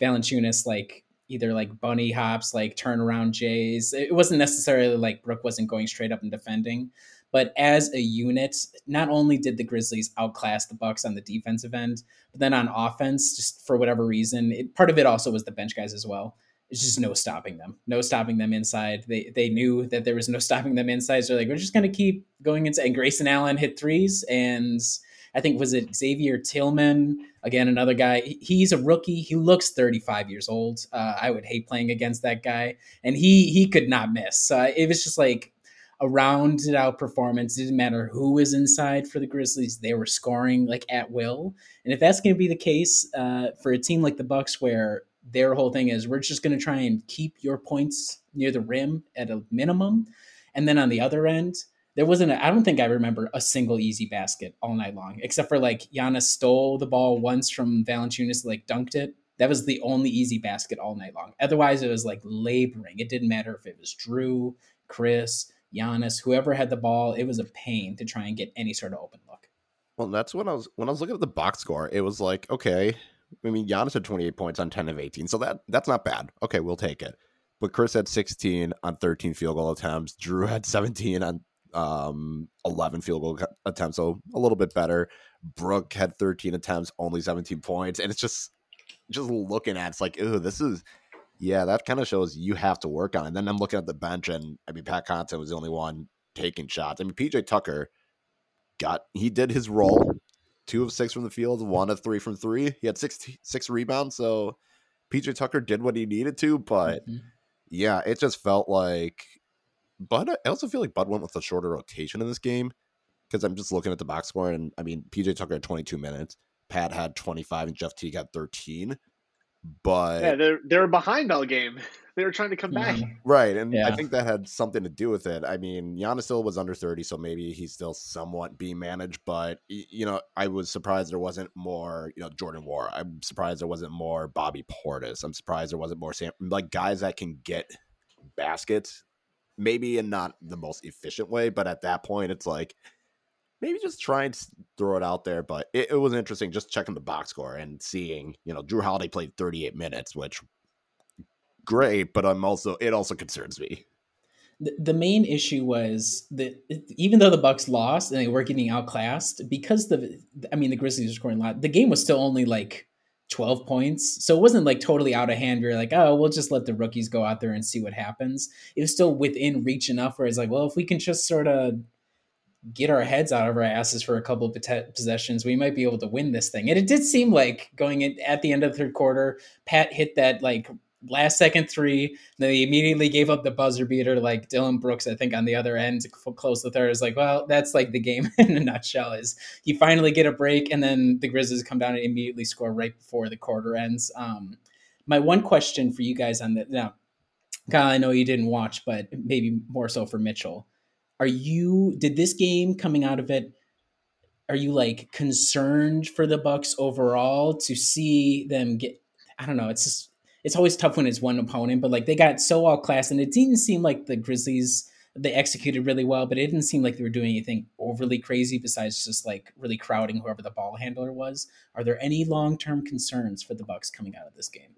Valanciunas like either like bunny hops, like turnaround Jays. It wasn't necessarily like Brook wasn't going straight up and defending. But as a unit, not only did the Grizzlies outclass the Bucks on the defensive end, but then on offense, just for whatever reason, it, part of it also was the bench guys as well. It's just no stopping them. No stopping them inside. They they knew that there was no stopping them inside. So like we're just gonna keep going inside. And Grayson Allen hit threes, and I think was it Xavier Tillman again, another guy. He's a rookie. He looks 35 years old. Uh, I would hate playing against that guy, and he he could not miss. Uh, it was just like a rounded out performance. It didn't matter who was inside for the Grizzlies; they were scoring like at will. And if that's going to be the case uh, for a team like the Bucks, where their whole thing is we're just going to try and keep your points near the rim at a minimum, and then on the other end, there wasn't. I don't think I remember a single easy basket all night long, except for like Giannis stole the ball once from Valanciunas, like dunked it. That was the only easy basket all night long. Otherwise, it was like laboring. It didn't matter if it was Jrue, Khris, Giannis, whoever had the ball. It was a pain to try and get any sort of open look. Well, that's when I was when I was looking at the box score. It was like, okay, I mean, Giannis had 28 points on 10 of 18, so that that's not bad. Okay, we'll take it. But Khris had 16 on 13 field goal attempts. Jrue had 17 on um, 11 field goal attempts, so a little bit better. Brook had 13 attempts, only 17 points, and it's just just looking at it, it's like, oh, this is yeah, that kind of shows you have to work on. it. And then I'm looking at the bench, and I mean, Pat Connaughton was the only one taking shots. I mean, PJ Tucker got he did his role, two of six from the field, one of three from three. He had six six rebounds, so PJ Tucker did what he needed to. But mm-hmm. yeah, it just felt like Bud, I also feel like Bud went with a shorter rotation in this game because I'm just looking at the box score, and I mean, PJ Tucker had 22 minutes, Pat had 25, and Jeff Teague had 13. But yeah, they're they're behind all game. They were trying to come back, right? And yeah. I think that had something to do with it. I mean, Giannis still was under 30, so maybe he's still somewhat being managed. But you know, I was surprised there wasn't more. You know, Jordan Nwora. I'm surprised there wasn't more Bobby Portis. I'm surprised there wasn't more Sam. Like guys that can get baskets maybe in not the most efficient way, but at that point, it's like maybe just try and throw it out there. But it, it was interesting just checking the box score and seeing, you know, Jrue Holiday played 38 minutes, which great, but I'm also it also concerns me. The, the main issue was that even though the Bucks lost and they were getting outclassed, because the I mean the Grizzlies were scoring a lot, the game was still only like 12 points. So it wasn't like totally out of hand. We are like, oh, we'll just let the rookies go out there and see what happens. It was still within reach enough where it's like, well, if we can just sort of get our heads out of our asses for a couple of possessions, we might be able to win this thing. And it did seem like going in at the end of the third quarter, Pat hit that like last second three. Then they immediately gave up the buzzer beater like Dillon Brooks, I think, on the other end to close the third. Is like, well, that's like the game in a nutshell. Is you finally get a break, and then the Grizzlies come down and immediately score right before the quarter ends. Um, my one question for you guys on that now, Kyle, I know you didn't watch, but maybe more so for Mitchell. Are you? Did this game coming out of it? Are you like concerned for the Bucks overall to see them get? I don't know. It's just it's always tough when it's one opponent, but like they got so all class, and it didn't seem like the Grizzlies they executed really well, but it didn't seem like they were doing anything overly crazy besides just like really crowding whoever the ball handler was. Are there any long term concerns for the Bucks coming out of this game?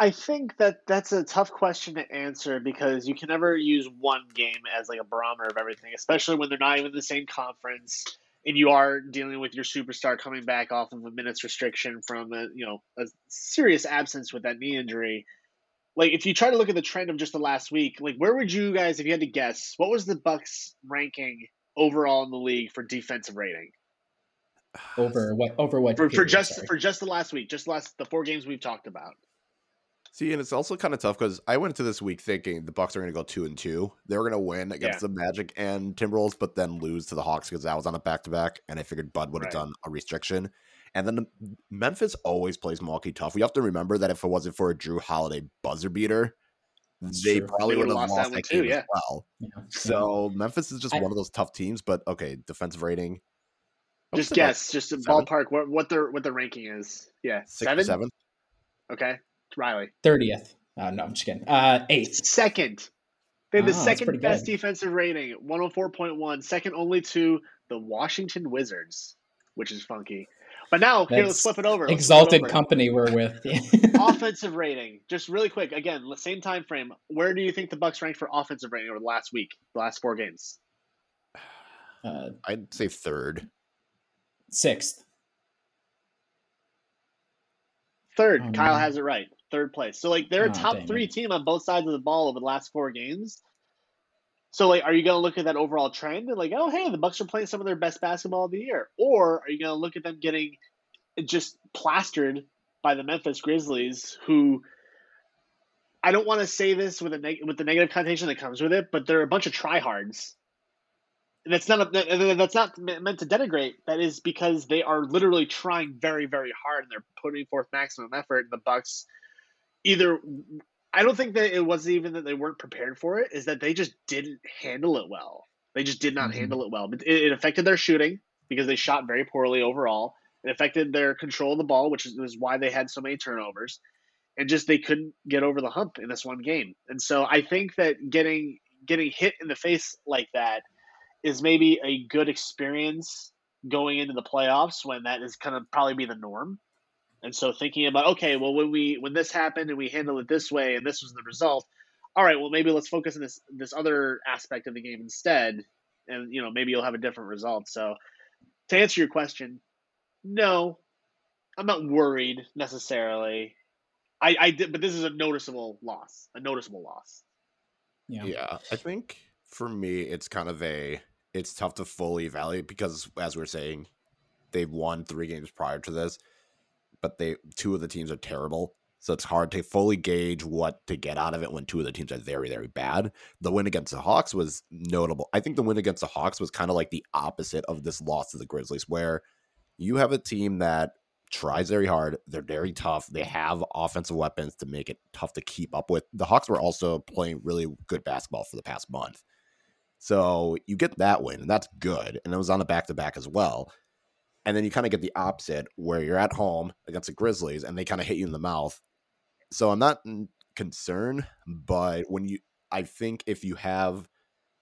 I think that that's a tough question to answer because you can never use one game as like a barometer of everything, especially when they're not even in the same conference and you are dealing with your superstar coming back off of a minutes restriction from a you know a serious absence with that knee injury. Like if you try to look at the trend of just the last week, like where would you guys, if you had to guess, what was the Bucks ranking overall in the league for defensive rating? Over what? Over what? For, for just sorry. for just the last week, just the last the four games we've talked about. See, and it's also kind of tough because I went into this week thinking the Bucks are going to go two and two. They were going to win against yeah. the Magic and Timberwolves, but then lose to the Hawks because that was on a back to back, and I figured Bud would have right. done a restriction. And then Memphis always plays Milwaukee tough. We have to remember that if it wasn't for a Jrue Holiday buzzer beater, That's they true. probably would have lost, lost that, game too, yeah. as well. Yeah. So Memphis is just I, one of those tough teams. But okay, defensive rating. Just guess, just a ballpark what what their what the ranking is. Yeah, Six seven. Seven. Okay. Riley. 30th. Uh, no, I'm just kidding. Uh, eighth. Second. They have the oh, second best good. defensive rating, 104.1, second only to the Washington Wizards, which is funky. But now, That's here, let's flip it over. Let's exalted it over. company we're with. offensive rating, just really quick. Again, the same time frame. Where do you think the Bucks ranked for offensive rating over the last week, the last four games? Uh, I'd say third, sixth. Third, oh, Kyle man. has it right. Third place. So like they're a Oh, top three it. team on both sides of the ball over the last four games. So like, are you going to look at that overall trend and like, oh hey, the Bucks are playing some of their best basketball of the year, or are you going to look at them getting just plastered by the Memphis Grizzlies, who I don't want to say this with a neg- with the negative connotation that comes with it, but they're a bunch of tryhards. And that's not a, that's not meant to denigrate. That is because they are literally trying very very hard and they're putting forth maximum effort. And the Bucks either I don't think that it wasn't even that they weren't prepared for it. Is that they just didn't handle it well. They just did not Mhm. handle it well. But it, it affected their shooting because they shot very poorly overall. It affected their control of the ball, which is, is why they had so many turnovers. And just they couldn't get over the hump in this one game. And so I think that getting getting hit in the face like that is maybe a good experience going into the playoffs when that is kind of probably be the norm. And so thinking about okay, well when we when this happened and we handled it this way and this was the result, all right, well maybe let's focus on this this other aspect of the game instead, and you know maybe you'll have a different result. So to answer your question, no, I'm not worried necessarily. I, I did, but this is a noticeable loss, a noticeable loss. Yeah. Yeah, I think for me, it's kind of a it's tough to fully evaluate because, as we are saying, they've won three games prior to this, but they two of the teams are terrible, so it's hard to fully gauge what to get out of it when two of the teams are very, very bad. The win against the Hawks was notable. I think the win against the Hawks was kind of like the opposite of this loss to the Grizzlies, where you have a team that tries very hard. They're very tough. They have offensive weapons to make it tough to keep up with. The Hawks were also playing really good basketball for the past month. So you get that win, and that's good. And it was on a back to back as well. And then you kind of get the opposite where you're at home against the Grizzlies and they kind of hit you in the mouth. So I'm not concerned, but when you, I think if you have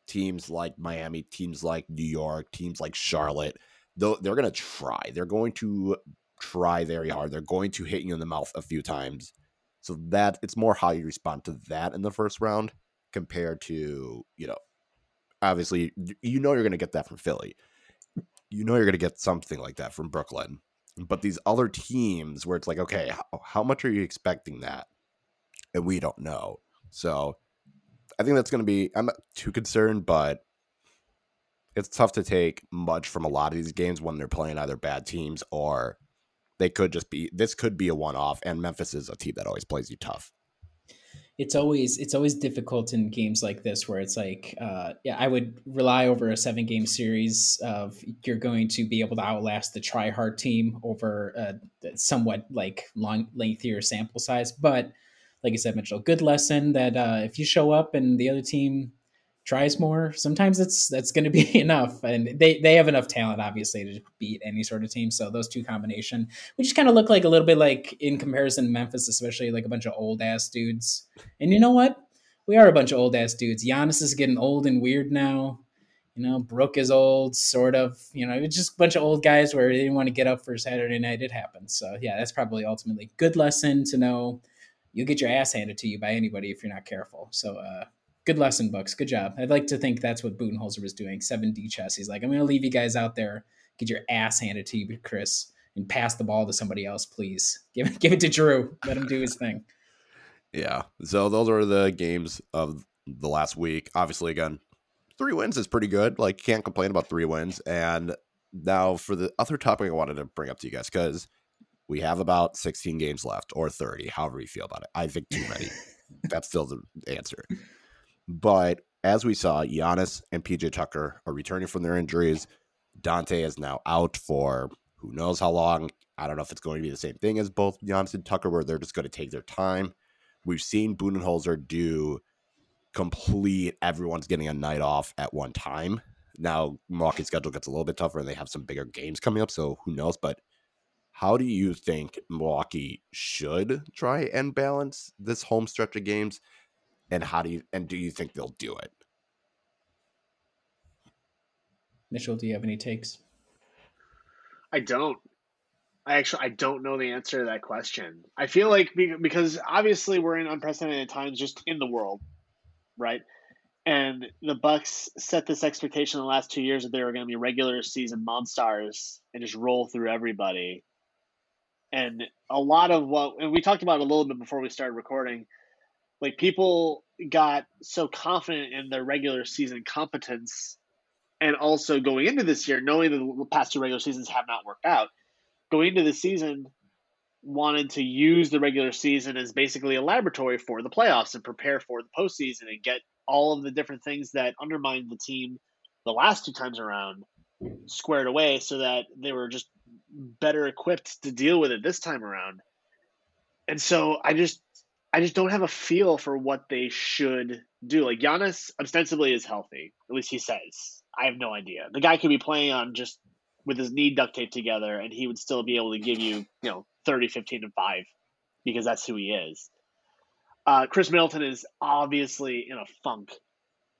teams like Miami, teams like New York, teams like Charlotte, they're going to try. They're going to try very hard. They're going to hit you in the mouth a few times. So that it's more how you respond to that in the first round compared to, you know, obviously you know you're going to get that from Philly. You know you're going to get something like that from Brooklyn. But these other teams where it's like, okay, how, oh, how much are you expecting that? And we don't know. So I think that's going to be, I'm not too concerned, but it's tough to take much from a lot of these games when they're playing either bad teams or they could just be, this could be a one off. And Memphis is a team that always plays you tough. It's always it's always difficult in games like this where it's like uh, yeah I would rely over a seven game series of you're going to be able to outlast the try hard team over a somewhat like long lengthier sample size. But like I said Mitchell good lesson that uh, if you show up and the other team tries more sometimes it's that's going to be enough and they they have enough talent obviously to beat any sort of team so those two combination just kind of look like a little bit like in comparison Memphis especially like a bunch of old ass dudes and you know what? We are a bunch of old ass dudes. Giannis is getting old and weird now. You know, Brook is old, sort of. You know, it's just a bunch of old guys where they didn't want to get up for Saturday night. It happens. So yeah, that's probably ultimately good lesson to know. You'll get your ass handed to you by anybody if you're not careful. So uh, good lesson, books. Good job. I'd like to think that's what Budenholzer was doing. Seven D chess. He's like, I'm going to leave you guys out there. Get your ass handed to you, Khris, and pass the ball to somebody else, please. Give it, give it to Jrue. Let him do his thing. Yeah. So those are the games of the last week. Obviously, again, three wins is pretty good. Like, can't complain about three wins. And now for the other topic I wanted to bring up to you guys, because we have about 16 games left or 30, however you feel about it. I think too many. That's still the answer. But as we saw, Giannis and PJ Tucker are returning from their injuries. Donte is now out for who knows how long. I don't know if it's going to be the same thing as both Giannis and Tucker, where they're just going to take their time. We've seen Budenholzer do complete everyone's getting a night off at one time. Now Milwaukee's schedule gets a little bit tougher and they have some bigger games coming up, so who knows? But how do you think Milwaukee should try and balance this home stretch of games? And how do you and do you think they'll do it? Mitchell, do you have any takes? I don't. I actually I don't know the answer to that question. I feel like because obviously we're in unprecedented times just in the world, right? And the Bucks set this expectation in the last two years that they were going to be regular season monsters and just roll through everybody. And a lot of what, and we talked about it a little bit before we started recording, like people got so confident in their regular season competence and also going into this year, knowing that the past two regular seasons have not worked out, going into the season, wanted to use the regular season as basically a laboratory for the playoffs and prepare for the postseason and get all of the different things that undermined the team the last two times around squared away so that they were just better equipped to deal with it this time around. And so I just I just don't have a feel for what they should do. Like Giannis ostensibly is healthy, at least he says. I have no idea. The guy could be playing on just with his knee duct taped together and he would still be able to give you, you know, 30, 15, and 5 because that's who he is. Uh, Khris Middleton is obviously in a funk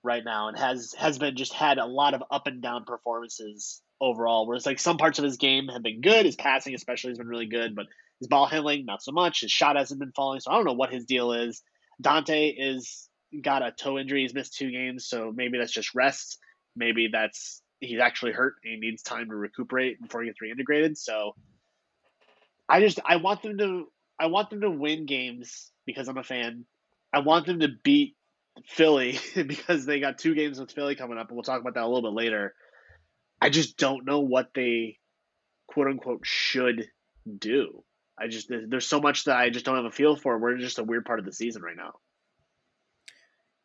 right now and has has been just had a lot of up and down performances overall. Whereas like some parts of his game have been good, his passing especially has been really good, but his ball handling not so much. His shot hasn't been falling, so I don't know what his deal is. Donte is got a toe injury. He's missed two games, so maybe that's just rest. Maybe that's he's actually hurt and he needs time to recuperate before he gets reintegrated. So I just I want them to I want them to win games because I'm a fan. I want them to beat Philly because they got two games with Philly coming up, and we'll talk about that a little bit later. I just don't know what they quote unquote should do. I just there's so much that I just don't have a feel for. We're just a weird part of the season right now.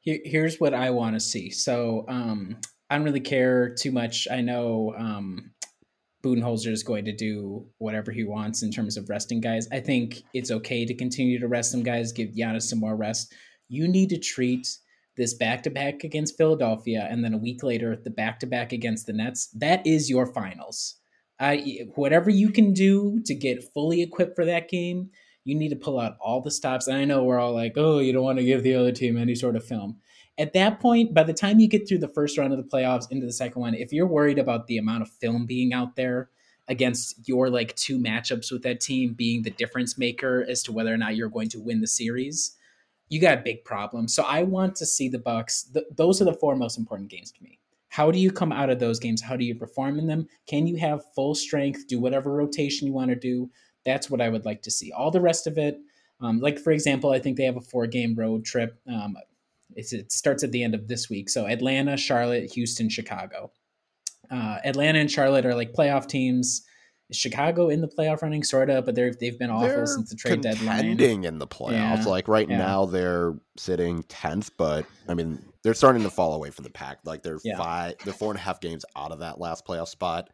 here's what I want to see. So um, I don't really care too much. I know um, Budenholzer is going to do whatever he wants in terms of resting guys. I think it's okay to continue to rest some guys, give Giannis some more rest. You need to treat this back to back against Philadelphia and then a week later the back to back against the Nets. That is your finals. I whatever you can do to get fully equipped for that game, you need to pull out all the stops. And I know we're all like, oh, you don't want to give the other team any sort of film. At that point, by the time you get through the first round of the playoffs into the second one, if you're worried about the amount of film being out there against your like two matchups with that team being the difference maker as to whether or not you're going to win the series, you got a big problem. So I want to see the Bucks. Th- those are the four most important games to me. How do you come out of those games? How do you perform in them? Can you have full strength? Do whatever rotation you want to do? That's what I would like to see. All the rest of it, um, like for example, I think they have a four game road trip. Um, it starts at the end of this week. So Atlanta, Charlotte, Houston, Chicago. Uh, Atlanta and Charlotte are like playoff teams. Chicago in the playoff running, sort of, but they've they've been awful They're since the trade deadline. contending in the playoffs. Yeah, Like right yeah. now, they're sitting tenth, but I mean, they're starting to fall away from the pack. Like they're Yeah. five, they're four and a half games out of that last playoff spot.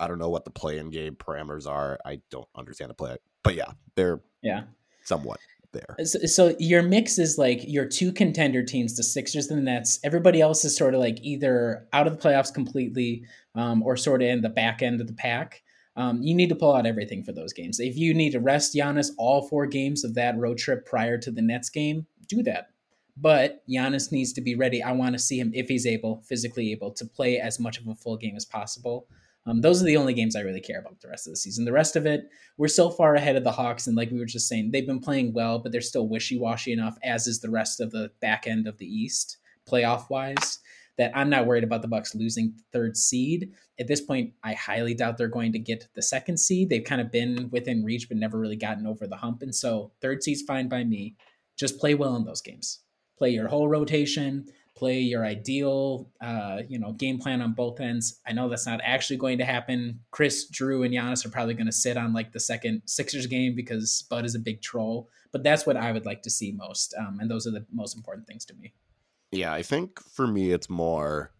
I don't know what the play-in game parameters are. I don't understand the play, but yeah, they're Yeah. somewhat there. So, so your mix is like your two contender teams, the Sixers and the Nets. Everybody else is sort of like either out of the playoffs completely, um, or sort of in the back end of the pack. Um, you need to pull out everything for those games. If you need to rest Giannis all four games of that road trip prior to the Nets game, do that. But Giannis needs to be ready. I want to see him, if he's able, physically able, to play as much of a full game as possible. Um, those are the only games I really care about the rest of the season. The rest of it, we're so far ahead of the Hawks, and like we were just saying, they've been playing well, but they're still wishy washy enough, as is the rest of the back end of the East, playoff wise, that I'm not worried about the Bucks losing third seed. At this point, I highly doubt they're going to get the second seed. They've kind of been within reach, but never really gotten over the hump. And so third seed's fine by me. Just play well in those games. Play your whole rotation play your ideal uh, you know game plan on both ends. I know that's not actually going to happen. Khris, Jrue, and Giannis are probably going to sit on like the second Sixers game because Bud is a big troll. But that's what I would like to see most, um, and those are the most important things to me. Yeah, I think for me, it's more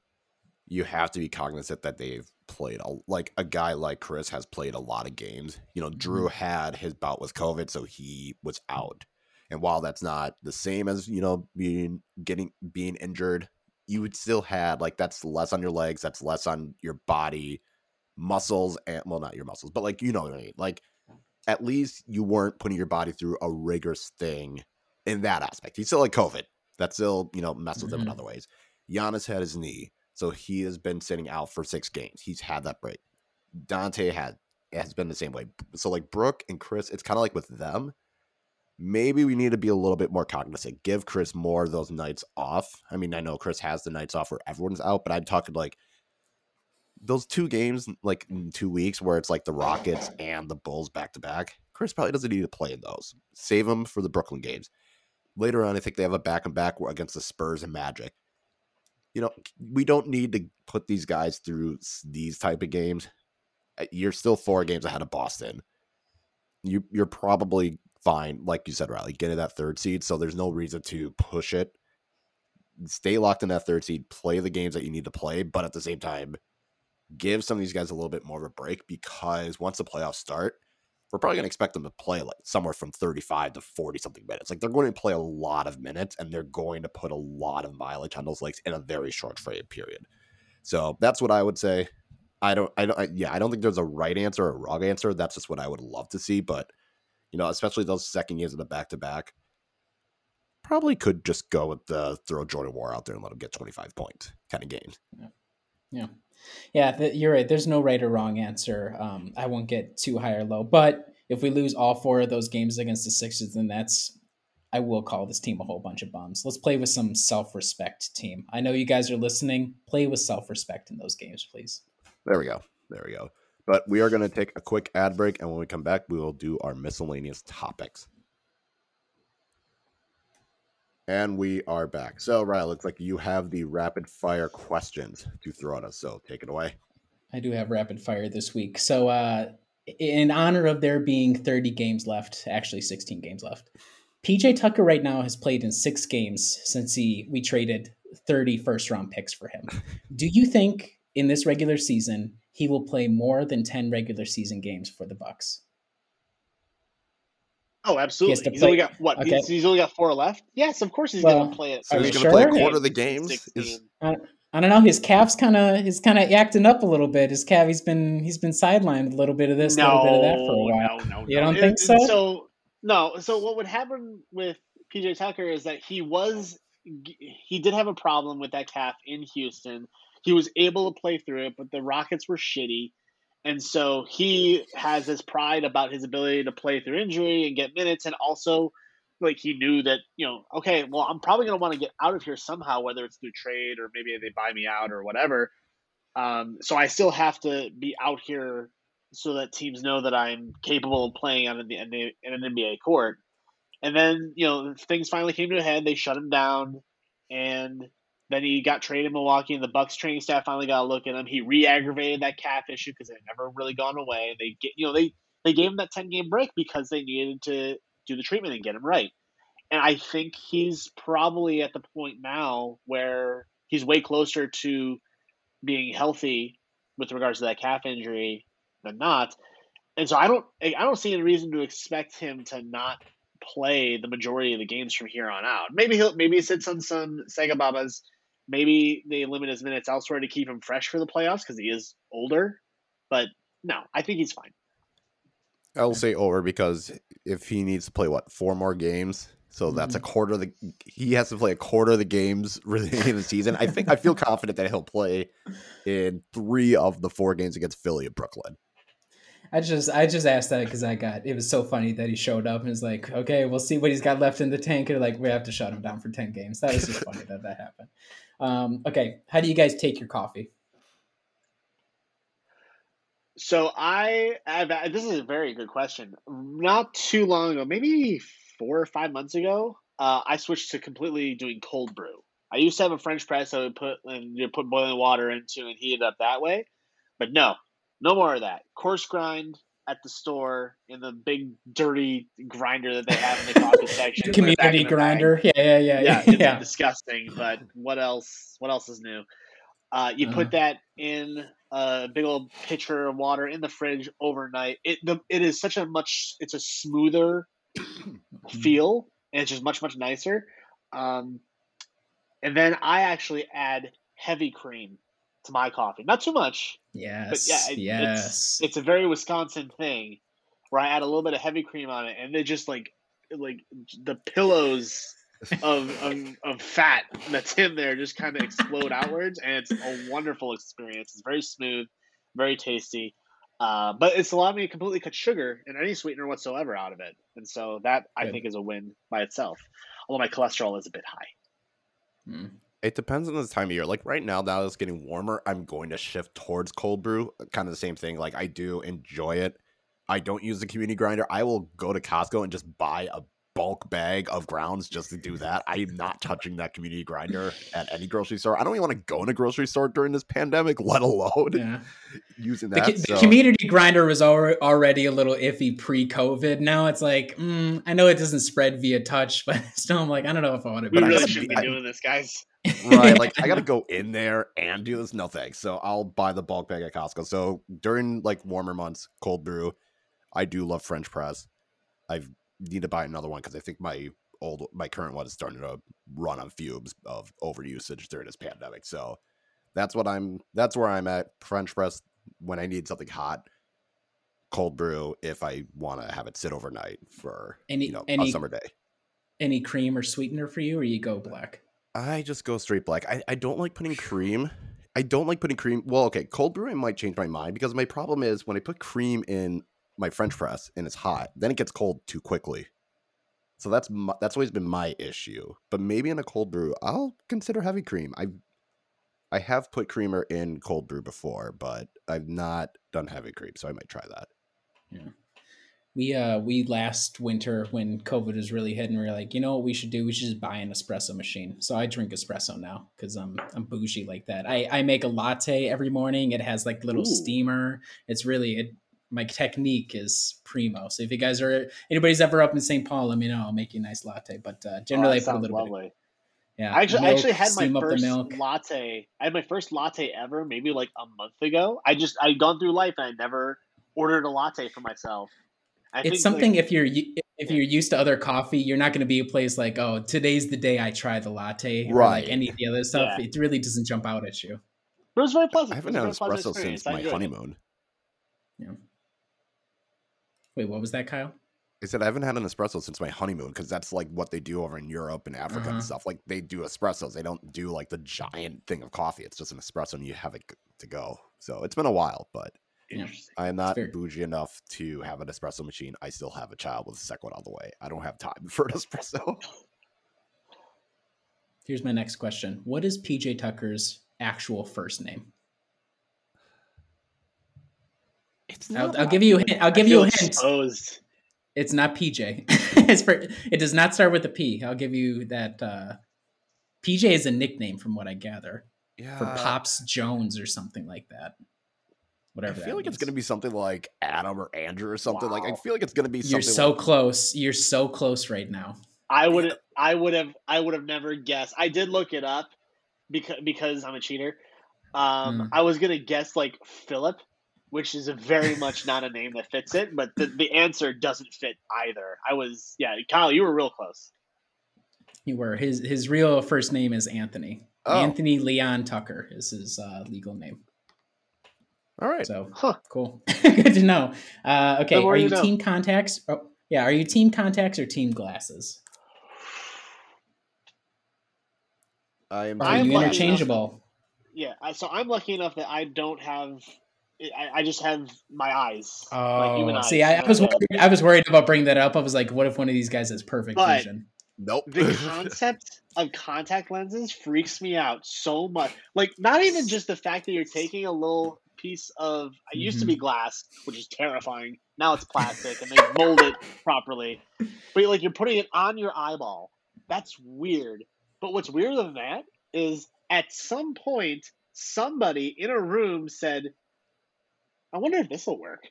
you have to be cognizant that they've played a, like a guy like Khris has played a lot of games. You know, Jrue mm-hmm. had his bout with COVID, so he was out. And while that's not the same as you know being getting being injured, you would still had like that's less on your legs, that's less on your body, muscles, and well, not your muscles, but like you know what I mean. Like at least you weren't putting your body through a rigorous thing in that aspect. He still had COVID. That still you know messed with him in mm-hmm. other ways. Giannis had his knee, so he has been sitting out for six games. He's had that break. Donte had has been the same way. So like Brook and Khris, it's kind of like with them maybe we need to be a little bit more cognizant. Give Khris more of those nights off. I mean, I know Khris has the nights off where everyone's out, but I'm talking like those two games, like in two weeks, where it's like the Rockets and the Bulls back to back. Khris probably doesn't need to play in those. Save him for the Brooklyn games. Later on, I think they have a back and back against the Spurs and Magic. You know, we don't need to put these guys through these type of games. Uh, you're still four games ahead of Boston. You you're probably fine, like you said, Riley, getting that third seed. So there's no reason to push it. Stay locked in that third seed, play the games that you need to play, but at the same time, give some of these guys a little bit more of a break because once the playoffs start, we're probably going to expect them to play like somewhere from 35 to 40 something minutes. Like they're going to play a lot of minutes and they're going to put a lot of mileage on those legs in a very short frame period. So that's what I would say. I don't, I don't, I, yeah, I don't think there's a right answer or a wrong answer. That's just what I would love to see. But, you know, especially those second years of the back to back, probably could just go with the throw Jordan Nwora out there and let him get 25 point kind of game. Yeah. Yeah. Yeah, th- you're right. There's no right or wrong answer. Um, I won't get too high or low, but if we lose all four of those games against the Sixers, then that's I will call this team a whole bunch of bums. Let's play with some self-respect, team. I know you guys are listening. Play with self-respect in those games, please. There we go. There we go. But we are going to take a quick ad break, and when we come back, we will do our miscellaneous topics. And we are back. So, Ryan, looks like you have the rapid fire questions to throw at us. So, take it away. I do have rapid fire this week. So, uh, in honor of there being 30 games left, actually 16 games left, PJ Tucker right now has played in six games since he we traded 30 first round picks for him. Do you think in this regular season he will play more than 10 regular season games for the Bucks? Oh, absolutely. He's only got what? Okay. He's, he's, only got four left. Yes, of course he's well, going to play it. So he's going to sure? play a quarter of the games. Is... I, I, don't know. His calf's kind of he's kind of acting up a little bit. His calf he's been he's been sidelined a little bit of this, a no, little bit of that for a while. No, no, you don't think so? So no. So what would happen with PJ Tucker is that he was he did have a problem with that calf in Houston. He was able to play through it, but the Rockets were shitty. And so he has this pride about his ability to play through injury and get minutes. And also, like, he knew that, you know, okay, well, I'm probably going to want to get out of here somehow, whether it's through trade or maybe they buy me out or whatever. Um, so I still have to be out here so that teams know that I'm capable of playing on an, in an NBA court. And then, you know, things finally came to a head. They shut him down. And then he got traded in Milwaukee, and the Bucks training staff finally got a look at him. He re-aggravated that calf issue because it had never really gone away. They get, you know, they they gave him that ten game break because they needed to do the treatment and get him right. And I think he's probably at the point now where he's way closer to being healthy with regards to that calf injury than not. And so I don't I don't see any reason to expect him to not play the majority of the games from here on out. Maybe he'll maybe he sits on some Sega Babas Maybe they limit his minutes elsewhere to keep him fresh for the playoffs because he is older. But no, I think he's fine. I'll say over because if he needs to play what four more games, so that's a mm-hmm. quarter of the he has to play a quarter of the games really in the season. I think I feel confident that he'll play in three of the four games against Philly and Brooklyn. I just I just asked that because I got it was so funny that he showed up and was like, okay, we'll see what he's got left in the tank. And like we have to shut him down for ten games. That was just funny that that happened. Um, okay, how do you guys take your coffee? So I, I've, this is a very good question. Not too long ago, maybe four or five months ago, uh, I switched to completely doing cold brew. I used to have a French press I would put and you put boiling water into and heat it up that way, but no, no more of that. Coarse grind at the store in the big dirty grinder that they have in the coffee section. Community grinder. Yeah, yeah, yeah, yeah. It's yeah. disgusting, but what else? What else is new? Uh, you uh put that in a big old pitcher of water in the fridge overnight. It the it is such a much. It's a smoother feel, and it's just much much nicer. Um, and then I actually add heavy cream to my coffee. Not too much. Yes. But yeah, it, yes. It's, it's a very Wisconsin thing where I add a little bit of heavy cream on it, and they just like like the pillows of, of of fat that's in there just kind of explode outwards, and it's a wonderful experience. It's very smooth, very tasty. Uh, but it's allowed me to completely cut sugar and any sweetener whatsoever out of it, and so that Good. I think is a win by itself. Although my cholesterol is a bit high. Mm it depends on the time of year. Like right now, now it's getting warmer, I'm going to shift towards cold brew. Kind of the same thing. Like I do enjoy it, I don't use the community grinder. I will go to Costco and just buy a bulk bag of grounds just to do that. I am not touching that community grinder at any grocery store. I don't even want to go in a grocery store during this pandemic, let alone Yeah. using that. co- the so- community grinder was already a little iffy pre-COVID. Now it's like, mm, I know it doesn't spread via touch, but still, I'm like, I don't know if I want to. We But really gotta shouldn't be- be I- doing this, guys. Right like i gotta go in there and do this no thanks. So i'll buy the bulk bag at costco. So during like warmer months cold brew i do love french press. I need to buy another one because i think my old my current one is starting to run on fumes of overusage during this pandemic. So that's what i'm that's where i'm at. French press when i need something hot cold brew if i want to have it sit overnight for Any- you know any- a summer day. Any cream or sweetener for you, or you go black? I just go straight black. I, I don't like putting cream. I don't like putting cream. Well, okay, cold brew I might change my mind because my problem is when I put cream in my French press and it's hot, then it gets cold too quickly. So that's my, that's always been my issue. But maybe in a cold brew, I'll consider heavy cream. I I have put creamer in cold brew before, but I've not done heavy cream, so I might try that. We uh we last winter when COVID was really hitting, we were like, you know what we should do? We should just buy an espresso machine. So I drink espresso now because I'm I'm bougie like that. I I make a latte every morning. It has like little Ooh. steamer. It's really it. My technique is primo. So if you guys are anybody's ever up in St. Paul, let me know. I'll make you a nice latte. But uh, Oh, generally, that I put a little bit. Of, yeah, I actually, I actually had my steam up the first milk. latte. I had my first latte ever, maybe like a month ago. I just I'd gone through life and I never ordered a latte for myself. I think, it's something like, if you're if Yeah. you're used to other coffee, you're not going to be a place like, oh, today's the day I try the latte, or Right. like any of the other stuff. Yeah. It really doesn't jump out at you. but it was very pleasant. I haven't had very pleasant espresso since my honeymoon. Yeah. Wait, what was that, Kyle? I said I haven't had an espresso since my honeymoon because that's like what they do over in Europe and Africa Uh-huh. and stuff. Like they do espressos. They don't do like the giant thing of coffee. It's just an espresso and you have it to go. So it's been a while, but Yeah. Interesting. I am not bougie enough to have an espresso machine. I still have a child with a second one on the way. I don't have time for an espresso. Here's my next question: What is PJ Tucker's actual first name? It's I'll, not I'll give you. a hint. I'll give you a hint. exposed. It's not PJ. it's for, it does not start with a P. I'll give you that. Uh, PJ is a nickname, from what I gather, yeah. for Pops Jones or something like that. I Whatever. feel like it's gonna be something like Adam or Andrew or something. Like I feel like it's gonna be something. You're so like- close. You're so close right now. I would I would have I would have never guessed. I did look it up because because I'm a cheater. Um, Mm. I was gonna guess like Philip, which is a very much not a name that fits it, but the, the answer doesn't fit either. I was yeah, Kyle, you were real close. You were his his real first name is Anthony. Oh. Anthony Leon Tucker is his uh, legal name. All right. So Huh. cool, good to know. Uh, okay, are you you know. team contacts? Oh, yeah, are you team contacts or team glasses? I am. Are I'm you lucky interchangeable? Yeah, I- so I'm lucky enough that I don't have. I, I just have my eyes. Oh, like human eyes. see, I, I was worried, I was worried about bringing that up. I was like, what if one of these guys has perfect But- vision? Nope. the concept of contact lenses freaks me out so much. Like, not even just the fact that you're taking a little piece of. I used to Mm-hmm. be glass, which is terrifying. Now it's plastic, and they mold it properly. But like, you're putting it on your eyeball. That's weird. But what's weirder than that is at some point somebody in a room said, "I wonder if this will work."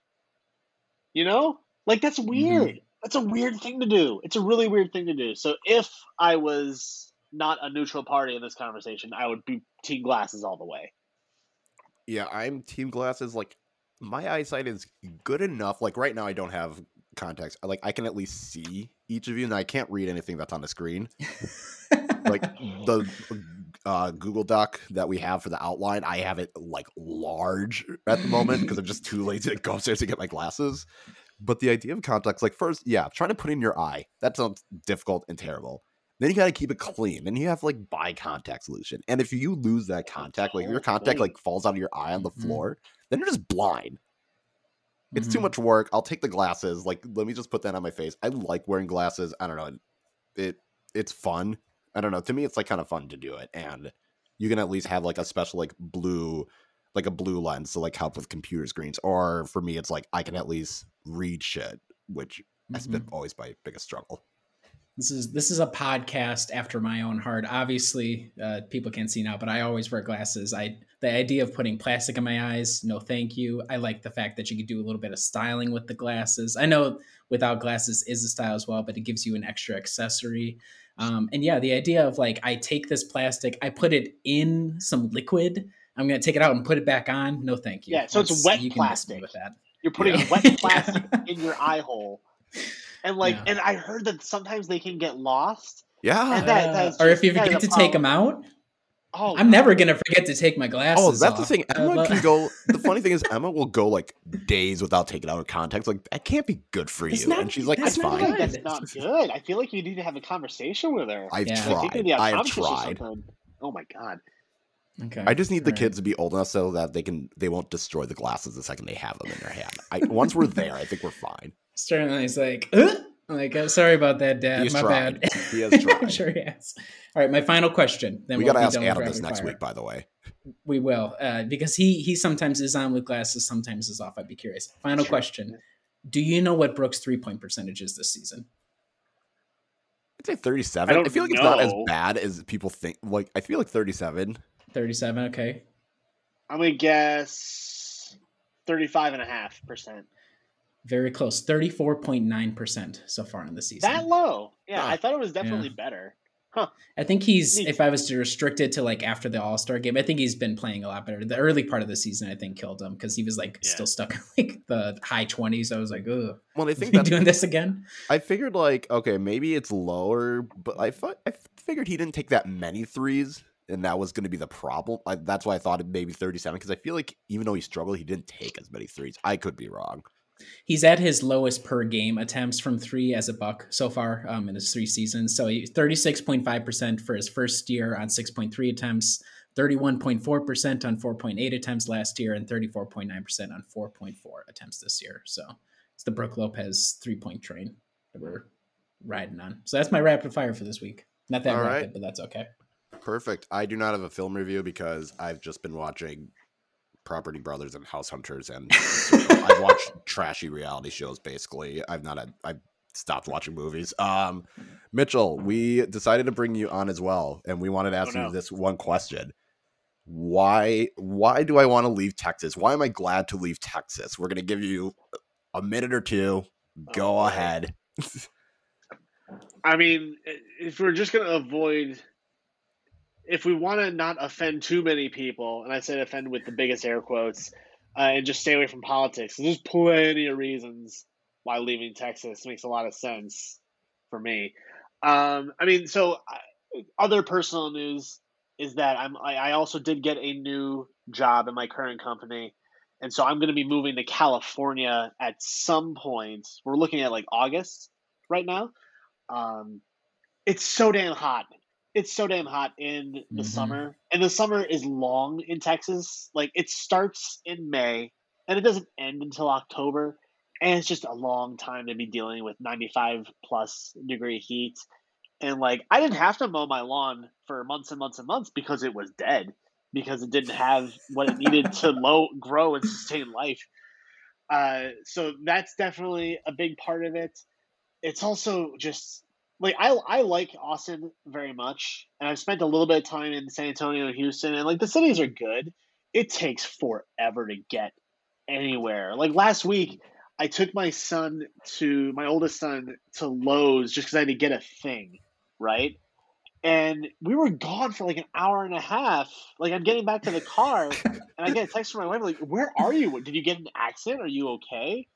You know, like that's weird. That's a weird thing to do. It's a really weird thing to do. So if I was not a neutral party in this conversation, I would be team glasses all the way. Yeah, I'm team glasses. Like my eyesight is good enough. Like right now, I don't have contacts. Like I can at least see each of you, and I can't read anything that's on the screen. like the uh, Google Doc that we have for the outline, I have it like large at the moment because I'm just too lazy to go upstairs to get my glasses. But the idea of contacts, like first, yeah, trying to put in your eye, that sounds difficult and terrible. Then you got to keep it clean. Then you have like buy contact solution. And if you lose that contact, like your contact like falls out of your eye on the Mhm. floor, then you're just blind. It's too Mhm. much work. I'll take the glasses. Like, let me just put that on my face. I like wearing glasses. I don't know. It it's fun. I don't know. To me, it's like kind of fun to do it, and you can at least have like a special like blue, like a blue lens to like help with computer screens. Or for me, it's like I can at least read shit, which has Mm-hmm. been always my biggest struggle. This is this is a podcast after my own heart. Obviously, uh, people can't see now, but I always wear glasses. I the idea of putting plastic in my eyes, no, thank you. I like the fact that you could do a little bit of styling with the glasses. I know without glasses is a style as well, but it gives you an extra accessory. Um, and yeah, the idea of like I take this plastic, I put it in some liquid. I'm gonna take it out and put it back on. No, thank you. Yeah, so it's wet you plastic. with that. You're putting Yeah. wet plastic in your eye hole, and like, Yeah. and I heard that sometimes they can get lost. Yeah. And that- Uh, that's or if you forget a to take them out, Oh, I'm never gonna forget to take my glasses. Oh, that's the thing. Emma love- can go. The funny thing is, Emma will go like days without taking out of context. Like that can't be good for It's you. not- and she's like, that's "It's I not fine." like good. that's not good. I feel like you need to have a conversation with her. I've Yeah. Like, you need tried. I have tried. Oh my god. Okay. I just need the All right. kids to be old enough so that they can they won't destroy the glasses the second they have them in their hand. I, once we're there, I think we're fine. Sterling is like, "Uh?" like, uh, sorry about that, Dad. He's My tried. bad. He has I'm tried. sure he has. All right, my final question. Then we we'll got to ask Adam this next fire. week, by the way. We will, uh, because he he sometimes is on with glasses, sometimes is off. I'd be curious. Final Sure. question: Do you know what Brooks' three point percentage is this season? I'd say 37. I I, feel like it's not as bad as people think. Like I feel like 37. Thirty-seven. Okay, I'm gonna guess 35 and a half percent. very close. Thirty-four point nine percent so far in the season. That low? Yeah, Huh. I thought it was definitely better. Huh. I think he's, Neat. if I was to restrict it to like after the All Star game, I think he's been playing a lot better. The early part of the season, I think, killed him because he was like Yeah. still stuck in like the high 20s. I was like, ugh, Well, I think he that's doing this again? I figured like okay, maybe it's lower, but I thought I figured he didn't take that many threes, and that was going to be the problem. I, that's why I thought it maybe thirty-seven because I feel like even though he struggled, he didn't take as many threes. I could be wrong. He's at his lowest per game attempts from three as a buck so far um, in his three seasons. So he- 36.5% for his first year on 6.3 attempts, 31.4% on 4.8 attempts last year, and 34.9% on 4.4 attempts this year. So it's the Brook Lopez three point train that we're riding on. So that's my rapid fire for this week. Not that All rapid, right. but that's okay. Perfect. I do not have a film review because I've just been watching Property Brothers and House Hunters, and I've watched trashy reality shows. Basically, I've not had. I've stopped watching movies. Um, Mitchell, we decided to bring you on as well, and we wanted to ask Oh, no. you this one question: Why? Why do I want to leave Texas? Why am I glad to leave Texas? We're gonna give you a minute or two. Go Oh, ahead. I mean, if we're just gonna avoid, if we want to not offend too many people, and I said offend with the biggest air quotes, uh, and just stay away from politics, there's plenty of reasons why leaving Texas makes a lot of sense for me. Um, I mean, so I, other personal news is that I'm I, I also did get a new job in my current company. And so I'm going to be moving to California at some point. We're looking at like August right now. Um, it's so damn hot. It's so damn hot in the Mhm. summer, and the summer is long in Texas. Like it starts in May, and it doesn't end until October, and it's just a long time to be dealing with 95 plus degree heat. And like I didn't have to mow my lawn for months and months and months because it was dead, because it didn't have what it needed to low grow and sustain life. Uh, so that's definitely a big part of it it's also just like I I like Austin very much, and I've spent a little bit of time in San Antonio and Houston, and like the cities are good. It takes forever to get anywhere. Like last week, I took my son to my oldest son to Lowe's just because I had to get a thing, right? And we were gone for like an hour and a half. Like I'm getting back to the car, and I get a text from my wife like, "Where are you? Did you get an accident? Are you okay?"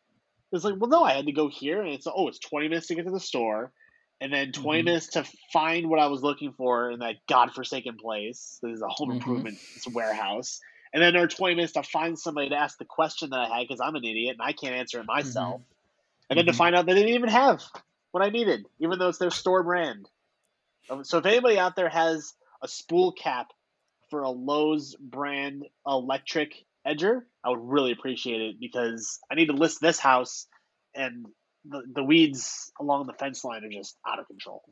It's like, well, no, I had to go here, and it's oh, it's twenty minutes to get to the store, and then 20 Mhm. minutes to find what I was looking for in that godforsaken place. This is a home Mhm. improvement it's a warehouse, and then there are twenty minutes to find somebody to ask the question that I had because I'm an idiot and I can't answer it myself, and then to Mhm. find out they didn't even have what I needed, even though it's their store brand. Um, So if anybody out there has a spool cap for a Lowe's brand electric edger, I would really appreciate it because I need to list this house and the, the weeds along the fence line are just out of control.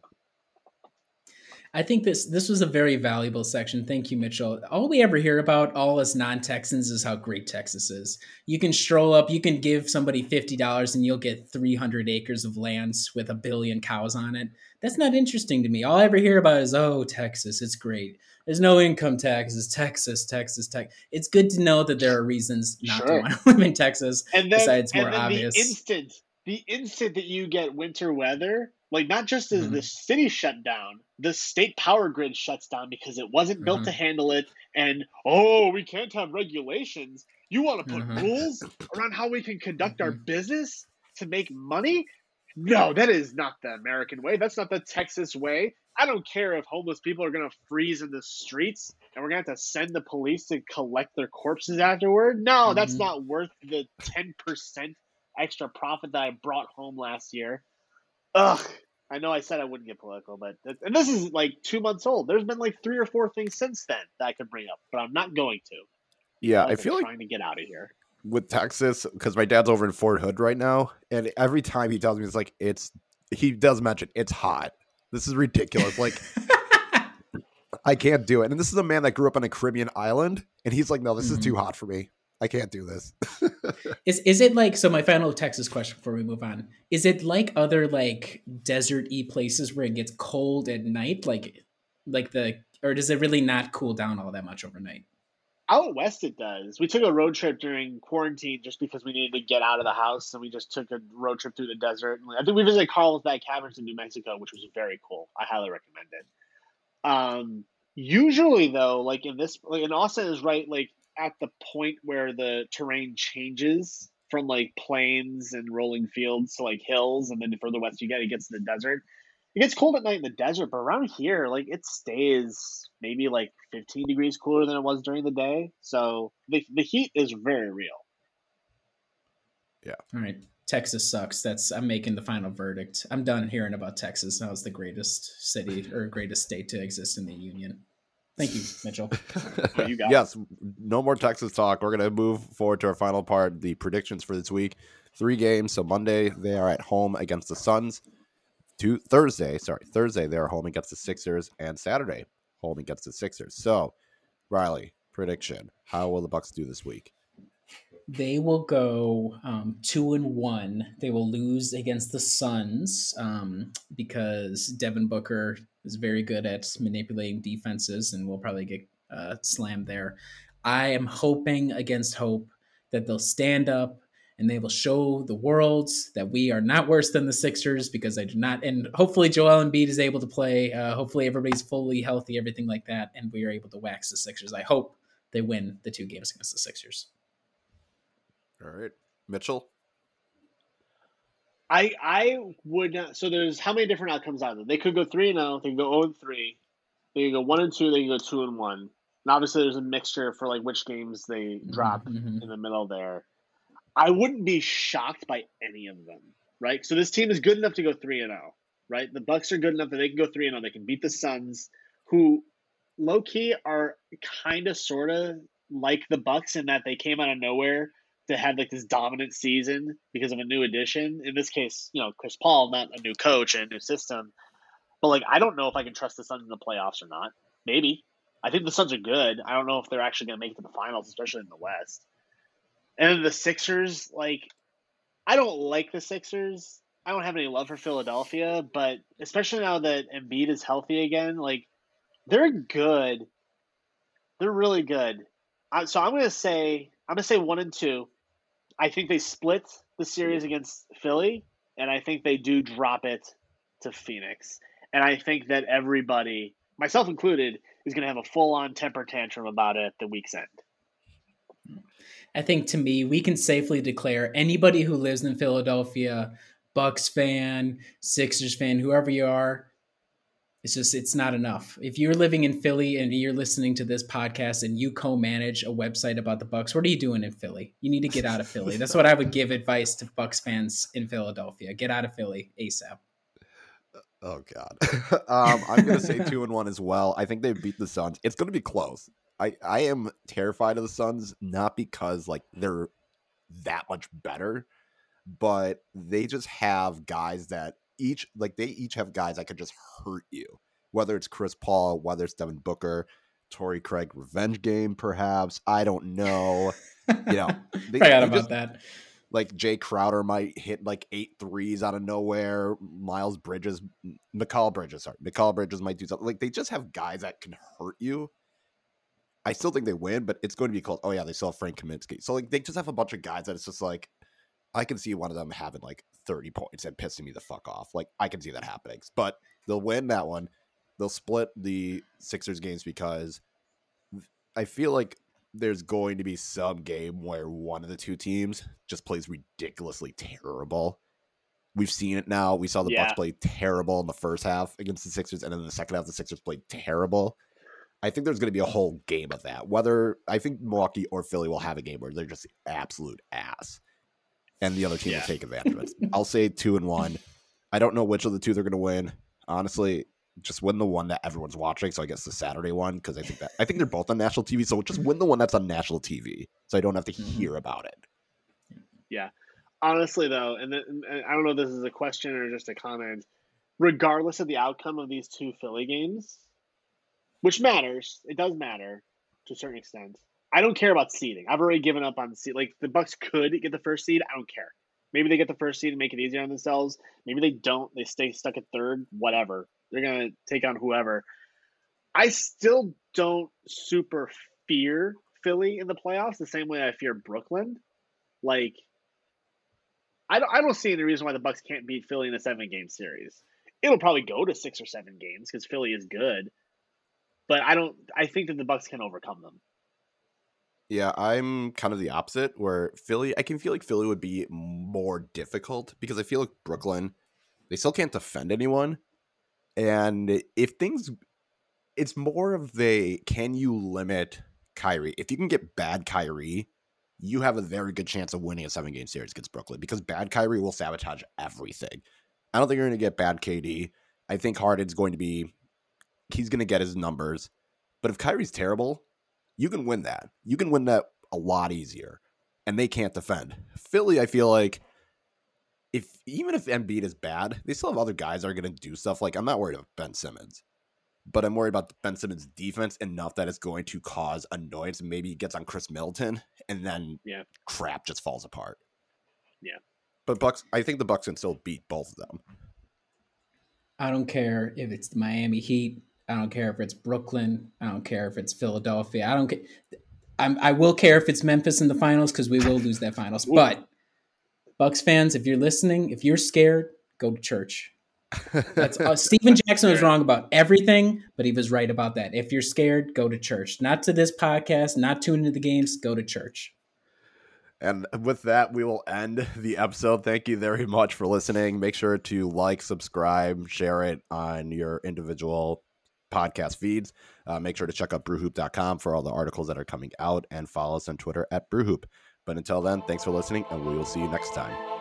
I think this this was a very valuable section. Thank you, Mitchell. All we ever hear about, all us non Texans, is how great Texas is. You can stroll up, you can give somebody fifty dollars, and you'll get three hundred acres of lands with a billion cows on it. That's not interesting to me. All I ever hear about is, oh, Texas, it's great. There's no income taxes. Texas, Texas, Tech. It's good to know that there are reasons not to want to live in Texas. And then, besides and more then obvious. the instant, the instant that you get winter weather, like not just is Mhm. the city shut down, the state power grid shuts down because it wasn't built Mhm. to handle it. And oh, we can't have regulations. You want to put Mhm. rules around how we can conduct our Mhm. business to make money? No, that is not the American way. That's not the Texas way. I don't care if homeless people are going to freeze in the streets and we're going to have to send the police to collect their corpses afterward. No, that's Mhm. not worth the 10% extra profit that I brought home last year. Ugh. I know I said I wouldn't get political, but and this is like two months old. There's been like three or four things since then that I could bring up, but I'm not going to. Yeah, I Like, I'm feel like trying to get out of here. with Texas because my dad's over in Fort Hood right now, and every time he tells me it's like it's he does mention it's hot. This is ridiculous. Like I can't do it. And this is a man that grew up on a Caribbean island, and he's like, no, this is Mhm. too hot for me. I can't do this. Is is it like so? My final Texas question before we move on: Is it like other like desert-y places where it gets cold at night, like like the, or does it really not cool down all that much overnight? Out west, it does. We took a road trip during quarantine just because we needed to get out of the house, and we just took a road trip through the desert. I think we visited Carlsbad Caverns in New Mexico, which was very cool. I highly recommend it. Um, usually, though, like in this, like in Austin is right, like at the point where the terrain changes from like plains and rolling fields to like hills, and then the further west you get, it gets to the desert. It gets cold at night in the desert, but around here, like it stays maybe like 15 degrees cooler than it was during the day. So the, the heat is very real. Yeah. All right, Texas sucks. That's I'm making the final verdict. I'm done hearing about Texas. Now it's the greatest city or greatest state to exist in the union. Thank you, Mitchell. you got it. yes, no more Texas talk. We're gonna move forward to our final part, the predictions for this week. Three games. So Monday they are at home against the Suns. To Thursday, sorry, Thursday they are home against the Sixers, and Saturday home against the Sixers. So, Riley, prediction: How will the Bucks do this week? They will go um, two and one. They will lose against the Suns um, because Devin Booker is very good at manipulating defenses, and will probably get uh, slammed there. I am hoping against hope that they'll stand up and they will show the world that we are not worse than the Sixers because I do not. And hopefully Joel Embiid is able to play. Uh, hopefully everybody's fully healthy, everything like that, and we are able to wax the Sixers. I hope they win the two games against the Sixers. All right, Mitchell. I I would not. So there's how many different outcomes out there? They could go three and zero. They could go zero and three. They could go one and two. They could go two and one. And obviously, there's a mixture for like which games they drop Mhm. in the middle there. I wouldn't be shocked by any of them, right? So this team is good enough to go three and zero, right? The Bucks are good enough that they can go three and zero. They can beat the Suns, who low key are kind of sort of like the Bucks in that they came out of nowhere to have like this dominant season because of a new addition. In this case, you know, Chris Paul, not a new coach and a new system. But like, I don't know if I can trust the Suns in the playoffs or not. Maybe. I think the Suns are good. I don't know if they're actually going to make it to the finals, especially in the West. And then the Sixers, like, I don't like the Sixers. I don't have any love for Philadelphia, but especially now that Embiid is healthy again, like, they're good. They're really good. I, so I'm gonna say I'm gonna say one and two. I think they split the series hmm. against Philly, and I think they do drop it to Phoenix. And I think that everybody, myself included, is gonna have a full on temper tantrum about it at the week's end. I think to me, we can safely declare anybody who lives in Philadelphia, Bucks fan, Sixers fan, whoever you are, it's just it's not enough. If you're living in Philly and you're listening to this podcast and you co-manage a website about the Bucks, what are you doing in Philly? You need to get out of Philly. That's what I would give advice to Bucks fans in Philadelphia. Get out of Philly ASAP. Oh God, um, I'm gonna say two and one as well. I think they beat the Suns. It's gonna be close. I I am terrified of the Suns, not because like they're that much better, but they just have guys that each like they each have guys that could just hurt you. Whether it's Chris Paul, whether it's Devin Booker, Torrey Craig revenge game, perhaps. I don't know. You know, they- Forgot about just- that. like Jae Crowder might hit like eight threes out of nowhere. Miles Bridges, Mikal Bridges, sorry, Mikal Bridges might do something. Like they just have guys that can hurt you. I still think they win, but it's going to be called. Oh yeah, they still have Frank Kaminsky. So like they just have a bunch of guys that it's just like I can see one of them having like thirty points and pissing me the fuck off. Like I can see that happening, but they'll win that one. They'll split the Sixers games because I feel like there's going to be some game where one of the two teams just plays ridiculously terrible. We've seen it now. We saw the Yeah. Bucks play terrible in the first half against the Sixers, and then in the second half, the Sixers played terrible. I think there's going to be a whole game of that. Whether I think Milwaukee or Philly will have a game where they're just absolute ass, and the other team Yeah. will take advantage of it. I'll say two and one. I don't know which of the two they're going to win. Honestly, just win the one that everyone's watching. So I guess the Saturday one because I think that I think they're both on national TV. So just win the one that's on national TV, so I don't have to Mhm. hear about it. Yeah, honestly, though, and, then, and I don't know if this is a question or just a comment. Regardless of the outcome of these two Philly games, which matters, it does matter to a certain extent. I don't care about seeding. I've already given up on seed. Like the Bucks could get the first seed. I don't care. Maybe they get the first seed and make it easier on themselves. Maybe they don't. They stay stuck at third. Whatever. They're gonna take on whoever. I still don't super fear Philly in the playoffs the same way I fear Brooklyn. Like, I don't, I don't see any reason why the Bucks can't beat Philly in a seven game series. It'll probably go to six or seven games because Philly is good, but I don't. I think that the Bucks can overcome them. Yeah, I'm kind of the opposite. Where Philly, I can feel like Philly would be more difficult because I feel like Brooklyn, they still can't defend anyone, and if things, it's more of the can you limit Kyrie? If you can get bad Kyrie, you have a very good chance of winning a seven game series against Brooklyn because bad Kyrie will sabotage everything. I don't think you're going to get bad KD. I think Harden's going to be, he's going to get his numbers. But if Kyrie's terrible, you can win that. You can win that a lot easier. And they can't defend. Philly, I feel like if even if Embiid is bad, they still have other guys that are going to do stuff. Like I'm not worried about Ben Simmons, but I'm worried about Ben Simmons' defense enough that it's going to cause annoyance. Maybe he gets on Khris Middleton, and then Yeah. crap just falls apart. Yeah. But Bucks, I think the Bucks can still beat both of them. I don't care if it's the Miami Heat. I don't care if it's Brooklyn. I don't care if it's Philadelphia. I don't care. I'm, I will care if it's Memphis in the finals because we will lose that finals. But Bucks fans, if you're listening, if you're scared, go to church. That's uh, Stephen Jackson was wrong about everything, but he was right about that. If you're scared, go to church. Not to this podcast, not tune into the games. Go to church. And with that, we will end the episode. Thank you very much for listening. Make sure to like, subscribe, share it on your individual podcast feeds. Uh, make sure to check out brewhoop.com for all the articles that are coming out and follow us on Twitter at brewhoop. But until then, thanks for listening, and we will see you next time.